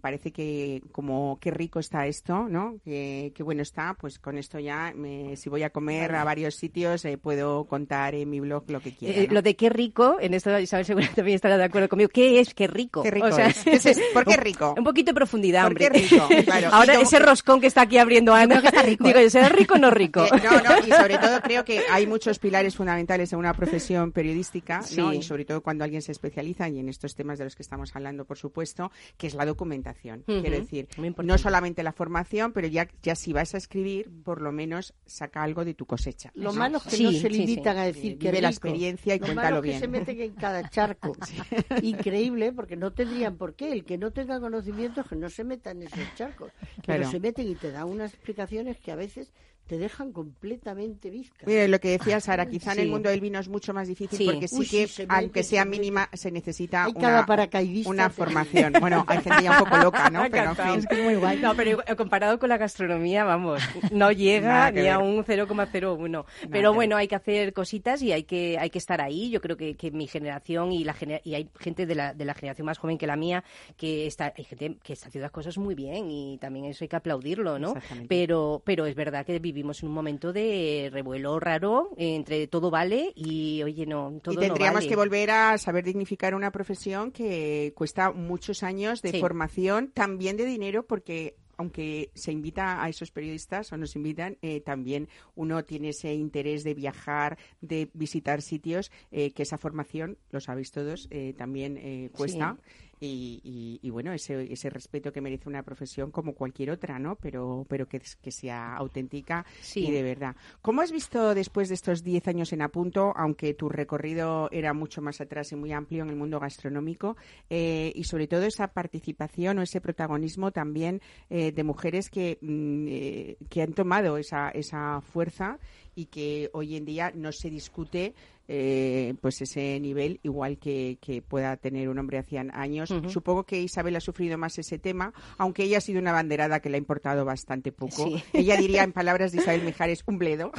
parece que como qué rico está esto, ¿no? Que, qué bueno está, pues con esto ya me- si voy a comer a varios sitios eh, puedo contar en mi blog lo que quiera. Eh, ¿no? Lo de qué rico, en esto Isabel seguramente también estará de acuerdo conmigo. ¿Qué es qué rico? Qué rico O sea, es. <laughs> ¿Qué es eso? ¿Por qué rico? Un poquito de profundidad, ¿Por hombre. qué rico? Claro. <laughs> Ahora ese roscón que está aquí abriendo Ana, <laughs> digo, ¿será rico o no rico? Eh, no, no, y sobre todo creo que hay muchos pilares fundamentales en una profesión periodística, ¿no? Y sobre todo cuando alguien se especializa, y en estos temas de los que estamos hablando, por supuesto, que es la documentación. Quiero decir, no solamente la formación, pero ya, ya si vas a escribir, por lo menos saca algo de tu cosecha. Lo ¿no? malo es que Sí, no se sí, sí. limitan a decir que vive la rico. experiencia y Lo cuéntalo malo es que se meten en cada charco. <laughs> Increíble, porque no tendrían por qué. El que no tenga conocimientos que no se meta en esos charcos. Claro. Pero se meten y te dan unas explicaciones que a veces te dejan completamente visca. Mira, lo que decía Sara, quizá en el mundo del vino es mucho más difícil Sí. porque sí Uy, que, aunque sea mínima, se necesita Hay una, formación. Bueno, hay gente ya un poco loca, ¿no? <laughs> Pero en Encantado. fin. Es que es muy guay. No, pero eh, comparado con la gastronomía, vamos, no <laughs> llega ni a un 0,01. que Pero bueno, hay que hacer cositas y hay que, hay que estar ahí. Yo creo que, que mi generación y la gener- y hay gente de la, de la generación más joven que la mía que está, hay gente que está haciendo las cosas muy bien y también eso hay que aplaudirlo, ¿no? Pero, pero es verdad que vivimos en un momento de revuelo raro entre todo vale y oye, no, todo y no tendríamos vale. que volver a saber dignificar una profesión que cuesta muchos años de Sí. formación, también de dinero, porque aunque se invita a esos periodistas o nos invitan, eh, también uno tiene ese interés de viajar, de visitar sitios, eh, que esa formación, lo sabéis todos, eh, también eh, cuesta. Y, y- y, bueno, ese, ese respeto que merece una profesión como cualquier otra, ¿no? Pero, pero que, que sea auténtica Sí. y de verdad. ¿Cómo has visto después de estos 10 años en Apunto, aunque tu recorrido era mucho más atrás y muy amplio en el mundo gastronómico, eh, y sobre todo esa participación o ese protagonismo también eh, de mujeres que, mm, eh, que han tomado esa, esa fuerza y que hoy en día no se discute eh, pues ese nivel igual que, que pueda tener un hombre hacía años. Supongo que Isabel ha sufrido más ese tema, aunque ella ha sido una banderada que le ha importado bastante poco. Sí. <laughs> Ella diría, en <laughs> palabras de Isabel Mijares, un bledo.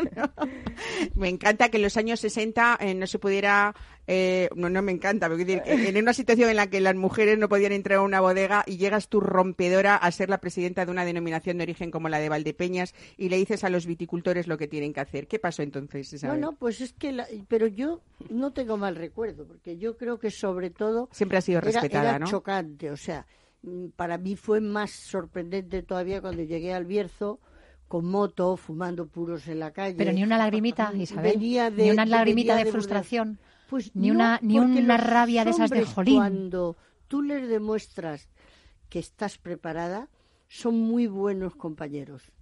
<laughs> me encanta que en los años 60 eh, no se pudiera, eh, no, no me encanta, pero quiero decir, que en una situación en la que las mujeres no podían entrar a una bodega y llegas tú rompedora a ser la presidenta de una denominación de origen como la de Valdepeñas y le dices a los viticultores lo que tienen que hacer. ¿Qué pasó entonces, Isabel? Bueno, pues es que, la- pero yo no tengo mal recuerdo, porque yo creo que sobre todo Siempre ha sido era, respetada, era ¿no? chocante, o sea, mm, para mí fue más sorprendente todavía cuando llegué al Bierzo con moto, fumando puros en la calle. Pero ni una lagrimita, Isabel. Venía de- ni una lagrimita venía de de frustración. Pues ni no, una, ni una rabia de esas de jolín. Cuando tú les demuestras que estás preparada, son muy buenos compañeros.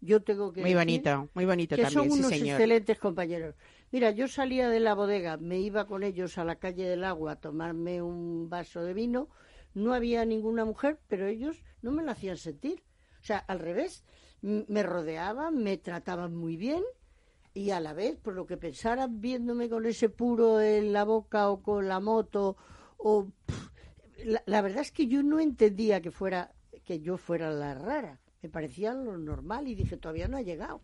Yo tengo que Muy decir bonito, muy bonito que también, son sí unos señor. excelentes compañeros. Mira, yo salía de la bodega, me iba con ellos a la calle del agua a tomarme un vaso de vino, no había ninguna mujer, pero ellos no me lo hacían sentir. O sea, al revés, me rodeaban, me trataban muy bien y a la vez, por lo que pensaran viéndome con ese puro en la boca o con la moto o pff, la, la verdad es que yo no entendía que fuera que yo fuera la rara. Me parecía lo normal y dije, todavía no ha llegado.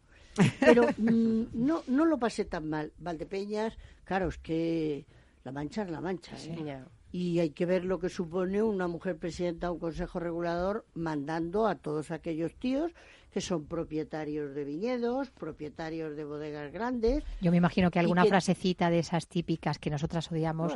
Pero mm, no, no lo pasé tan mal. Valdepeñas, claro, es que la mancha es la mancha. ¿eh? Ya. Y hay que ver lo que supone una mujer presidenta de un consejo regulador mandando a todos aquellos tíos que son propietarios de viñedos, propietarios de bodegas grandes. Yo me imagino que alguna que- frasecita de esas típicas que nosotras odiamos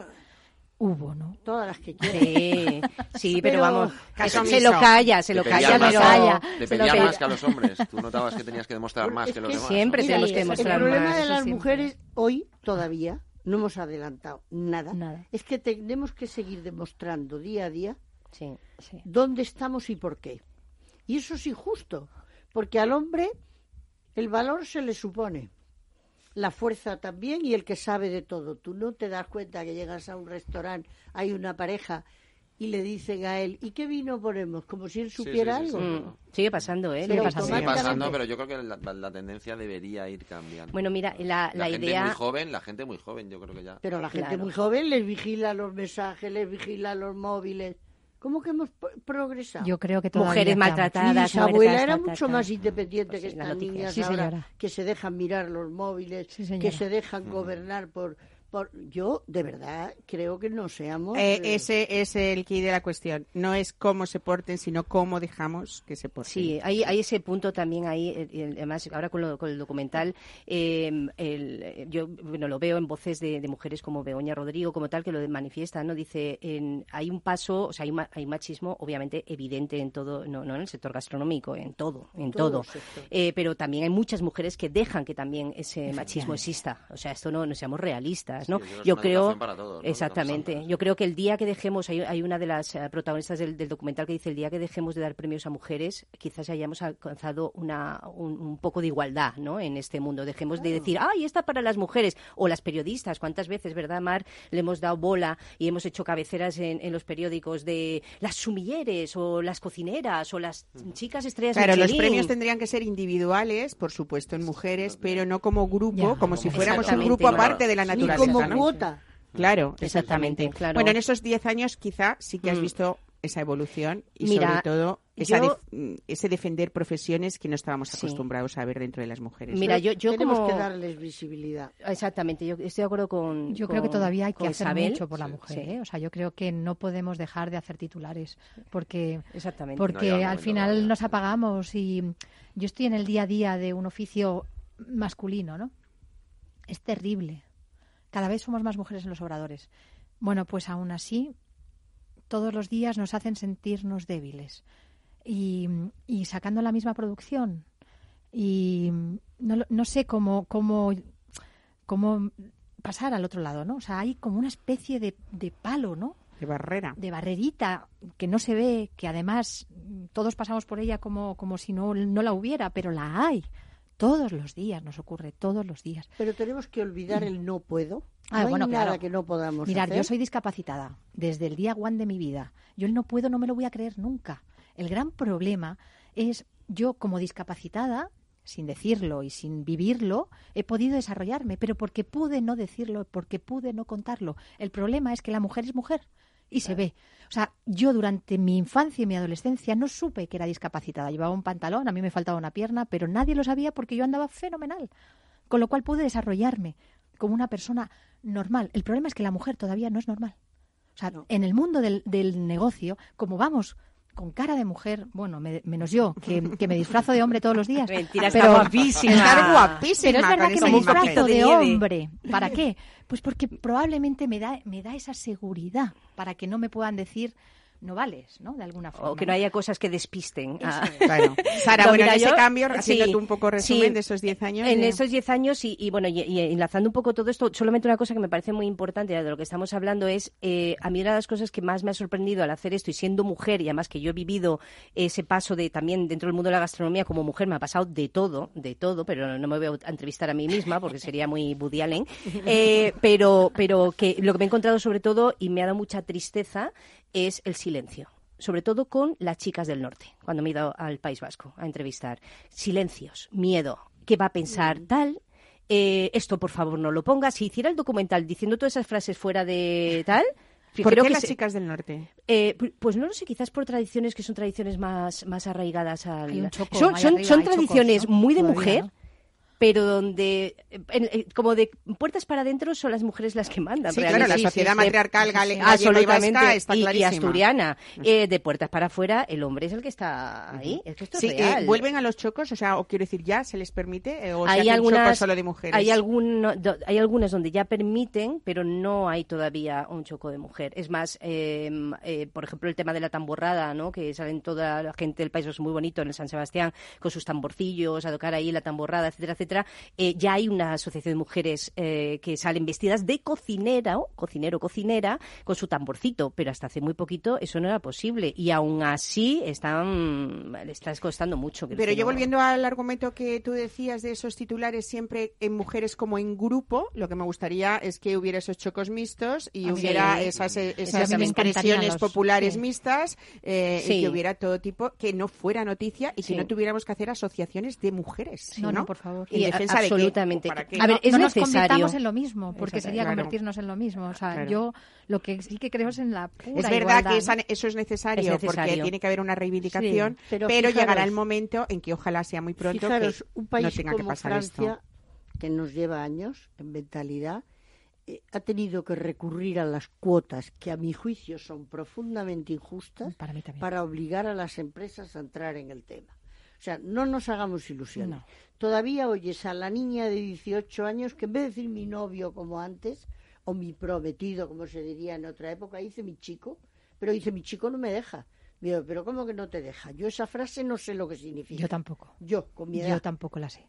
hubo, ¿no? Todas las que quieran. Sí, sí, pero, Pero- vamos, Caso se lo calla, se lo calla, más pero calla, Te se lo pedían calla. más que a los hombres. Tú notabas que tenías que demostrar más Es que los demás. siempre ¿no? Tenemos que el demostrar problema más, de eso las siempre. mujeres hoy todavía no hemos adelantado nada. Nada. Es que tenemos que seguir demostrando día a día Sí. Sí. dónde estamos y por qué. Y eso es injusto, porque al hombre el valor se le supone, la fuerza también y el que sabe de todo. Tú no te das cuenta que llegas a un restaurante, hay una pareja y le dicen a él, ¿y qué vino ponemos? Como si él Sí, sí, supiera sí, sí. algo. Mm, Sigue pasando, ¿eh? Sigue pasando. Sigue automáticamente. pasando, pero yo creo que la, la tendencia debería ir cambiando. Bueno, mira, la, la, la gente idea... muy joven, la gente muy joven, yo creo que ya. Pero la gente Claro. muy joven les vigila los mensajes, les vigila los móviles. ¿Cómo que hemos pro- progresado? Yo creo que todavía Mujeres maltratadas. Bisabuela tal, era mucho más independiente Pues que sí, estas niñas Sí, ahora, que se dejan mirar los móviles, Sí, que se dejan gobernar por, por... Yo, de verdad, creo que no seamos... Eh, eh, ese es el key de la cuestión. No es cómo se porten, sino cómo dejamos que se porten. Sí, hay, hay ese punto también ahí, eh, además ahora con, lo- con el documental, eh, el- yo bueno, lo veo en voces de, de mujeres como Begoña Rodrigo, como tal, que lo manifiestan, ¿no? Dice, en, hay un paso, o sea, hay, ma- hay machismo obviamente evidente en todo, no, no en el sector gastronómico, en todo, en Todo. Eh, pero también hay muchas mujeres que dejan que también ese machismo exista, o sea, esto no, no seamos realistas. Yo creo exactamente. Yo creo que el día que dejemos, hay, hay una de las eh, protagonistas del, del documental que dice el día que dejemos de dar premios a mujeres, quizás hayamos alcanzado una, un, un poco de igualdad, ¿no? En este mundo. Dejemos de decir, ay, está para las mujeres o las periodistas. ¿Cuántas veces, verdad, Mar, le hemos dado bola y hemos hecho cabeceras en, en los periódicos de las sumilleres o las cocineras o las chicas estrellas Claro, los premios tendrían que ser individuales, por supuesto, en mujeres, pero no como grupo, Ya. como si fuéramos un grupo aparte de la Ni naturaleza. Como ¿no? cuota. Claro, Exactamente, exactamente. claro. Bueno, en esos 10 años quizá sí que has Mm. visto esa evolución y Mira, sobre todo esa yo- def- mm, ese defender profesiones que no estábamos Sí. acostumbrados a ver dentro de las mujeres. Mira, yo, yo Tenemos como... que darles visibilidad. Exactamente, yo estoy de acuerdo con Yo creo que todavía hay que hacer Isabel. mucho por la mujer. Sí. ¿eh? O sea, yo creo que no podemos dejar de hacer titulares porque Exactamente. No porque al final nos apagamos y yo estoy en el día a día de un oficio masculino, ¿no? Es terrible. Cada vez somos más mujeres en los obradores. Bueno, pues aún así, todos los días nos hacen sentirnos débiles. Y, y sacando la misma producción. Y no, no sé cómo, cómo, cómo pasar al otro lado, ¿no? O sea, hay como una especie de, de palo, ¿no? De barrera. de barrerita que no se ve, que además todos pasamos por ella como, como si no, no la hubiera, pero la hay. Todos los días nos ocurre, todos los días. Pero tenemos que olvidar el no puedo. <clears throat> Ah, no bueno, hay nada claro. que no podamos Mirar, hacer. yo soy discapacitada desde el día one de mi vida. Yo el no puedo no me lo voy a creer nunca. El gran problema es yo como discapacitada, sin decirlo y sin vivirlo, he podido desarrollarme, pero porque pude no decirlo, porque pude no contarlo. El problema es que la mujer es mujer y se ve. O sea, yo durante mi infancia y mi adolescencia no supe que era discapacitada. Llevaba un pantalón, a mí me faltaba una pierna, pero nadie lo sabía porque yo andaba fenomenal. Con lo cual pude desarrollarme como una persona normal. El problema es que la mujer todavía no es normal. O sea, en el mundo del, del negocio, como vamos con cara de mujer, bueno, me- menos yo, que, que me disfrazo de hombre todos los días. Mentira, está pero, guapísima. Está guapísima. pero es verdad que me disfrazo de de hombre. ¿Para qué? Pues porque probablemente me da, me da esa seguridad para que no me puedan decir no vales, ¿no? De alguna forma. O que no haya cosas que despisten. a- Claro. <laughs> Sara, No, bueno, mira, en ese yo- cambio, haciendo sí, tú un poco resumen sí. de esos 10 años. En de- esos 10 años y, y bueno, y, y enlazando un poco todo esto, solamente una cosa que me parece muy importante de lo que estamos hablando es, eh, a mí una de las cosas que más me ha sorprendido al hacer esto y siendo mujer, y además que yo he vivido ese paso de también dentro del mundo de la gastronomía como mujer, me ha pasado de todo, de todo, pero no me voy a entrevistar a mí misma porque sería muy Woody Allen, eh, pero, pero que lo que me he encontrado sobre todo y me ha dado mucha tristeza es el silencio sobre todo con las chicas del norte, cuando me he ido al País Vasco a entrevistar. Silencios, miedo, ¿qué va a pensar tal? Eh, esto por favor no lo ponga. Si hiciera el documental diciendo todas esas frases fuera de tal, ¿Por qué que las se- chicas del norte? eh, pu- pues no lo sé, quizás por tradiciones que son tradiciones más, más arraigadas al... Hay un choco son son, arriba, son hay chocos, tradiciones ¿no? muy de Todavía, mujer, ¿no? Pero donde, como de puertas para adentro, son las mujeres las que mandan. Sí, claro, realmente. la sociedad Eh, matriarcal gallega y vasca está y- y, clarísima. asturiana. Eh, de puertas para afuera, el hombre es el que está ahí. Es que esto Sí, es eh, real. ¿vuelven a los chocos? O sea, o quiero decir, ¿ya se les permite? eh, ¿O se hay chocos algunas, solo de mujeres? hay, alguno- do- hay algunas donde ya permiten, pero no hay todavía un choco de mujer. Es más, eh, eh, por ejemplo, el tema de la tamborrada, ¿no? que salen toda la gente del país, es muy bonito en el San Sebastián, con sus tamborcillos, a tocar ahí la tamborrada, etcétera, etcétera. Eh, ya hay una asociación de mujeres eh, que salen vestidas de cocinera, o cocinero, cocinera, con su tamborcito, pero hasta hace muy poquito eso no era posible. Y aún así están, le está costando mucho. que Pero yo volviendo al argumento que tú decías de esos titulares siempre en mujeres como en grupo, lo que me gustaría es que hubiera esos chocos mixtos y Ah, hubiera esas, eh, Sí, esas expresiones los- populares sí. mixtas eh, y que hubiera todo tipo, que no fuera noticia y que no tuviéramos que hacer asociaciones de mujeres. No, no, por favor. ¿En defensa de absolutamente. ¿O para qué? A ver, no, es no nos necesario. convirtamos en lo mismo, porque sería claro. convertirnos en lo mismo. O sea, Claro. yo lo que sí que creo es en la pura Es verdad igualdad, que esa- eso es necesario, Es necesario. porque tiene que haber una reivindicación, Sí, pero pero, llegará el momento en que ojalá sea muy pronto Fijaros, que un país no tenga que como pasar Francia, esto. que nos lleva años en mentalidad, eh, ha tenido que recurrir a las cuotas, que a mi juicio son profundamente injustas, para obligar a las empresas a entrar en el tema. O sea, no nos hagamos ilusiones. No. Todavía oyes a la niña de 18 años que en vez de decir mi novio como antes, o mi prometido, como se diría en otra época, dice mi chico, pero dice mi chico no me deja. Digo, pero ¿cómo que no te deja? Yo esa frase no sé lo que significa. Yo tampoco. Yo, con mi edad. Yo tampoco la sé.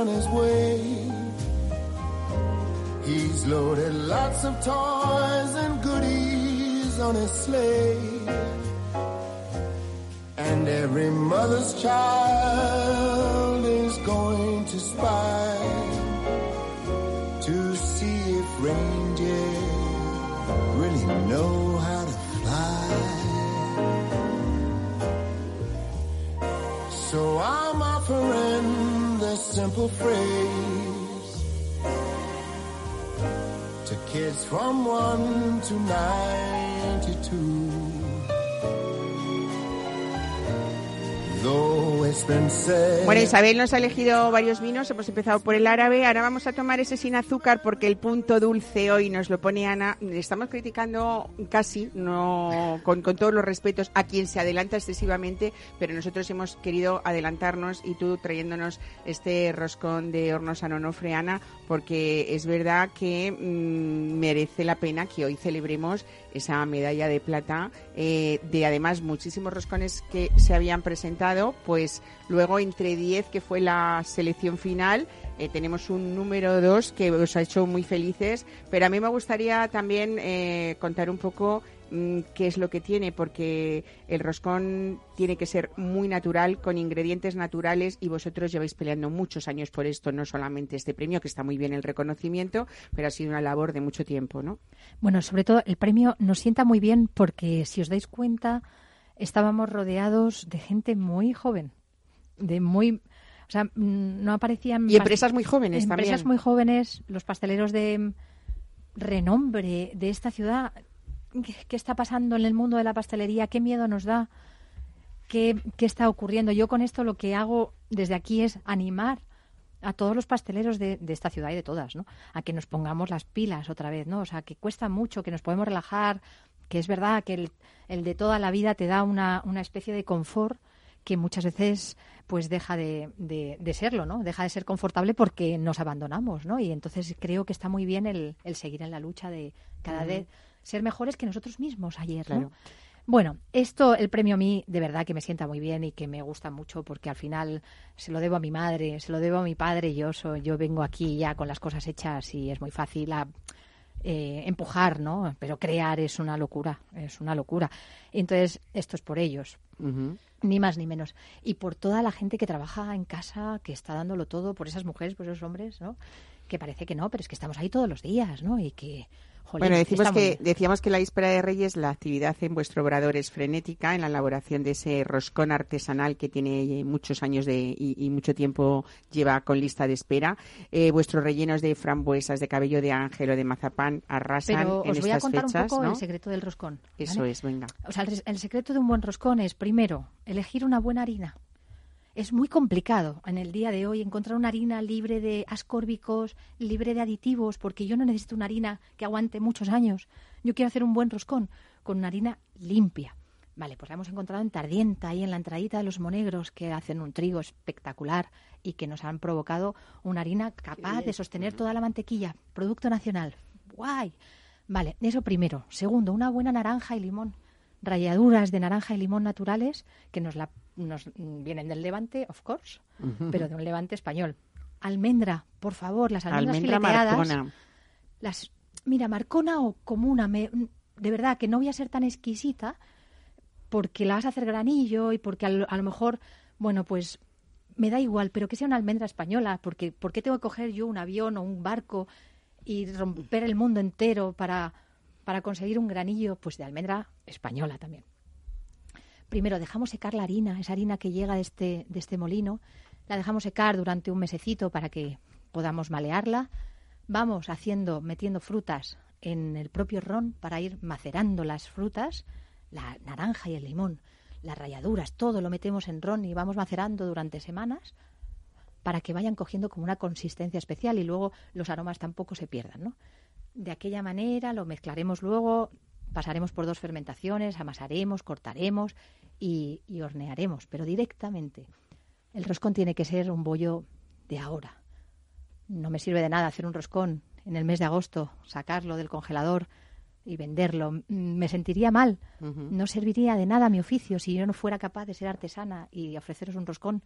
on his way. He's loaded lots of toys and goodies on his sleigh. And every mother's child is going to spy to see if reindeer really know how to fly. Simple phrase to kids from 1 to 92. Bueno, Isabel nos ha elegido varios vinos, hemos empezado por el árabe, ahora vamos a tomar ese sin azúcar porque el punto dulce hoy nos lo pone Ana. Estamos criticando casi, no con, todos los respetos, a quien se adelanta excesivamente, pero nosotros hemos querido adelantarnos y tú trayéndonos este roscón de hornos Anonofre, Ana, porque es verdad que mm, merece la pena que hoy celebremos esa medalla de plata eh, de además muchísimos roscones que se habían presentado, pues luego entre 10 que fue la selección final eh, tenemos un número 2 que os ha hecho muy felices, pero a mí me gustaría también eh, contar un poco mm, qué es lo que tiene, porque el roscón tiene que ser muy natural, con ingredientes naturales, y vosotros lleváis peleando muchos años por esto, no solamente este premio, que está muy bien el reconocimiento, pero ha sido una labor de mucho tiempo, ¿no? Bueno, sobre todo el premio nos sienta muy bien porque, si os dais cuenta, estábamos rodeados de gente muy joven, de muy... O sea, mm, no aparecían... Y empresas muy jóvenes empresas también. muy jóvenes, los pasteleros de renombre de esta ciudad. ¿Qué, está pasando en el mundo de la pastelería? ¿Qué miedo nos da? ¿Qué, qué está ocurriendo? Yo con esto lo que hago desde aquí es animar a todos los pasteleros de, de esta ciudad y de todas, ¿no? A que nos pongamos las pilas otra vez, ¿no? O sea, que cuesta mucho, que nos podemos relajar, que es verdad que el, el de toda la vida te da una, una especie de confort que muchas veces pues deja de, de- de serlo, ¿no? Deja de ser confortable porque nos abandonamos, ¿no? Y entonces creo que está muy bien el, el seguir en la lucha de cada vez ser mejores que nosotros mismos ayer, ¿no? Claro. Bueno, esto, el premio a mí, de verdad que me sienta muy bien y que me gusta mucho porque al final se lo debo a mi madre, se lo debo a mi padre. Yo, soy, yo vengo aquí ya con las cosas hechas y es muy fácil a, eh, empujar, ¿no? Pero crear es una locura, es una locura. Entonces, esto es por ellos, ni más ni menos. Y por toda la gente que trabaja en casa, que está dándolo todo, por esas mujeres, por esos hombres, ¿no? Que parece que no, pero es que estamos ahí todos los días, ¿no? Y que, jolín, Bueno, decimos que, decíamos que la víspera de Reyes la actividad en vuestro obrador es frenética en la elaboración de ese roscón artesanal que tiene eh, muchos años de, y, y mucho tiempo lleva con lista de espera. Eh, vuestros rellenos de frambuesas, de cabello de ángel o de mazapán arrasan Pero en os voy a estas contar fechas, un poco ¿no? el secreto del roscón. ¿vale? Eso es, venga. O sea, el, el secreto de un buen roscón es, primero, elegir una buena harina. Es muy complicado en el día de hoy encontrar una harina libre de ascórbicos, libre de aditivos, porque yo no necesito una harina que aguante muchos años. Yo quiero hacer un buen roscón con una harina limpia. Vale, pues la hemos encontrado en Tardienta, ahí en la entradita de los monegros, que hacen un trigo espectacular y que nos han provocado una harina capaz de sostener toda la mantequilla. Producto nacional. ¡Guay! Vale, eso primero. Segundo, una buena naranja y limón. Ralladuras de naranja y limón naturales que nos, la, nos mm, vienen del Levante, of course, pero de un Levante español. Almendra, por favor, las almendras Almendra fileteadas. marcona. Las, mira, marcona o comuna, me, de verdad que no voy a ser tan exquisita porque la vas a hacer granillo y porque a lo, a lo mejor, bueno, pues me da igual, pero que sea una almendra española, porque ¿por qué tengo que coger yo un avión o un barco y romper el mundo entero para, para conseguir un granillo pues de almendra española también? Primero dejamos secar la harina, esa harina que llega de este, de este molino, la dejamos secar durante un mesecito para que podamos malearla. Vamos haciendo, metiendo frutas en el propio ron para ir macerando las frutas, la naranja y el limón, las ralladuras, todo lo metemos en ron y vamos macerando durante semanas para que vayan cogiendo como una consistencia especial y luego los aromas tampoco se pierdan, ¿no? De aquella manera lo mezclaremos luego, pasaremos por dos fermentaciones, amasaremos, cortaremos y, y hornearemos, pero directamente. El roscón tiene que ser un bollo de ahora. No me sirve de nada hacer un roscón en el mes de agosto, sacarlo del congelador y venderlo. Mm, Me sentiría mal. No serviría de nada mi oficio si yo no fuera capaz de ser artesana y ofreceros un roscón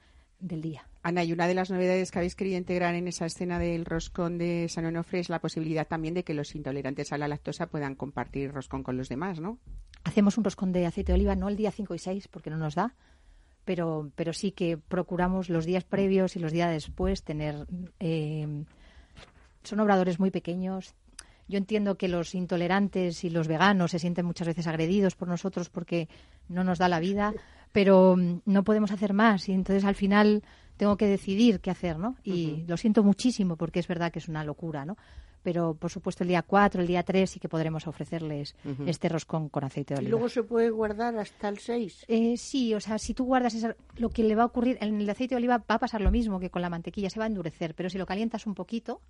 del día. Ana, y una de las novedades que habéis querido integrar en esa escena del roscón de San Onofre es la posibilidad también de que los intolerantes a la lactosa puedan compartir roscón con los demás, ¿no? Hacemos un roscón de aceite de oliva, no el día 5 y 6, porque no nos da, pero, pero sí que procuramos los días previos y los días después tener... eh, son obradores muy pequeños. Yo entiendo que los intolerantes y los veganos se sienten muchas veces agredidos por nosotros porque no nos da la vida, pero mm, no podemos hacer más y entonces al final tengo que decidir qué hacer, ¿no? Y lo siento muchísimo porque es verdad que es una locura, ¿no? Pero por supuesto el día 4, el día 3 sí que podremos ofrecerles este roscón con aceite de Y oliva. luego se puede guardar hasta el 6. Eh, sí, o sea, si tú guardas esa- lo que le va a ocurrir en el aceite de oliva va a pasar lo mismo que con la mantequilla, se va a endurecer, pero si lo calientas un poquito,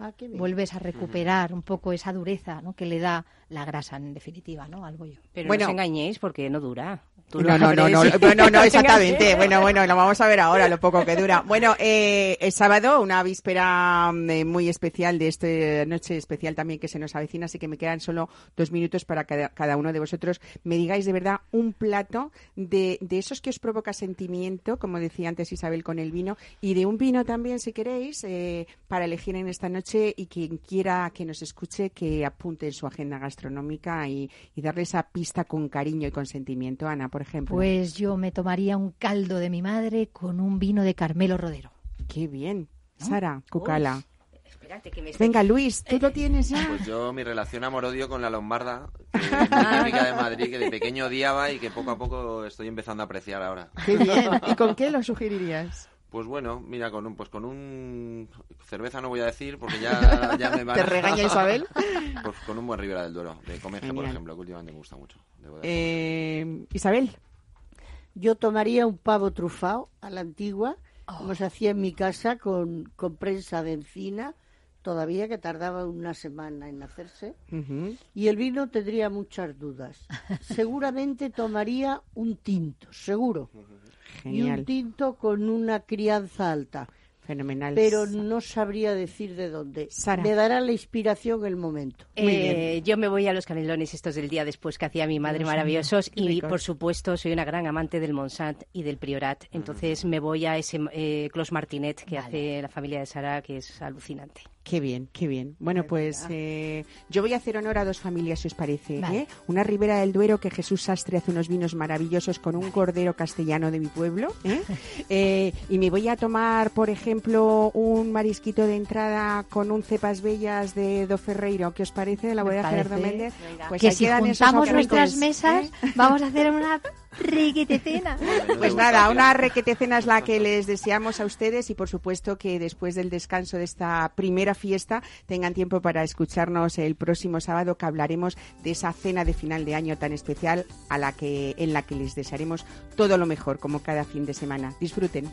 Ah, qué bien. vuelves a recuperar un poco esa dureza ¿no? que le da la grasa, en definitiva, ¿no? al bollo. Pero Bueno. no os engañéis porque no dura. Tú No, no, no, no, y- no, no, no, os <laughs> exactamente. Bueno, bueno, lo vamos a ver ahora, lo poco que dura. Bueno, eh, el sábado, una víspera mm, eh, muy especial de esta noche especial también que se nos avecina, así que me quedan solo dos minutos para cada, cada uno de vosotros me digáis de verdad un plato de, de esos que os provoca sentimiento, como decía antes Isabel con el vino, y de un vino también, si queréis, eh, para elegir en esta noche y quien quiera que nos escuche, que apunte en su agenda gastronómica y, y darle esa pista con cariño y con sentimiento. Ana, por ejemplo. Pues yo me tomaría un caldo de mi madre con un vino de Carmelo Rodero. Qué bien. Sara, Cucala. Espérate, que me estoy- Venga, Luis, ¿tú lo tienes ya? Pues yo mi relación amor-odio con la Lombarda, que es típica de Madrid, que de pequeño odiaba y que poco a poco estoy empezando a apreciar ahora. Qué bien. ¿Y con qué lo sugerirías? Pues bueno, mira, con un, pues con un cerveza no voy a decir porque ya, ya me van ¿Te a- regaña <laughs> Isabel? Pues con un buen Ribera del Duero, de Comercio, por ejemplo, que últimamente me gusta mucho. debo de Eh, Isabel. Yo tomaría un pavo trufado a la antigua, como se hacía en mi casa, con, con prensa de encina, todavía que tardaba una semana en hacerse. Y el vino tendría muchas dudas. <laughs> Seguramente tomaría un tinto, seguro. Y un Genial. tinto con una crianza alta. Fenomenal. Pero no sabría decir de dónde. Sara. Me dará la inspiración el momento. Eh, yo me voy a los canelones estos del día después que hacía mi madre Dios maravillosos y ricos. por supuesto soy una gran amante del Monsant y del Priorat entonces me voy a ese eh, Clos Martinet que hace la familia de Sara que es alucinante Qué bien, qué bien. Bueno, pues eh, yo voy a hacer honor a dos familias, si os parece. Vale. ¿eh? Una Ribera del Duero, que Jesús Sastre hace unos vinos maravillosos con un cordero castellano de mi pueblo. ¿eh? <laughs> Eh, y me voy a tomar, por ejemplo, un marisquito de entrada con un cepas bellas de Do Ferreiro. ¿Qué os parece? De la bodega Gerardo Méndez. Pues que si juntamos nuestras ¿eh? mesas, vamos a hacer una riquitecena. Pues nada, una requetecena es la que les deseamos a ustedes y por supuesto que después del descanso de esta primera fiesta tengan tiempo para escucharnos el próximo sábado que hablaremos de esa cena de final de año tan especial a la que en la que les desearemos todo lo mejor como cada fin de semana. Disfruten.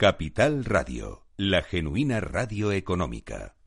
Capital Radio, la genuina radio económica.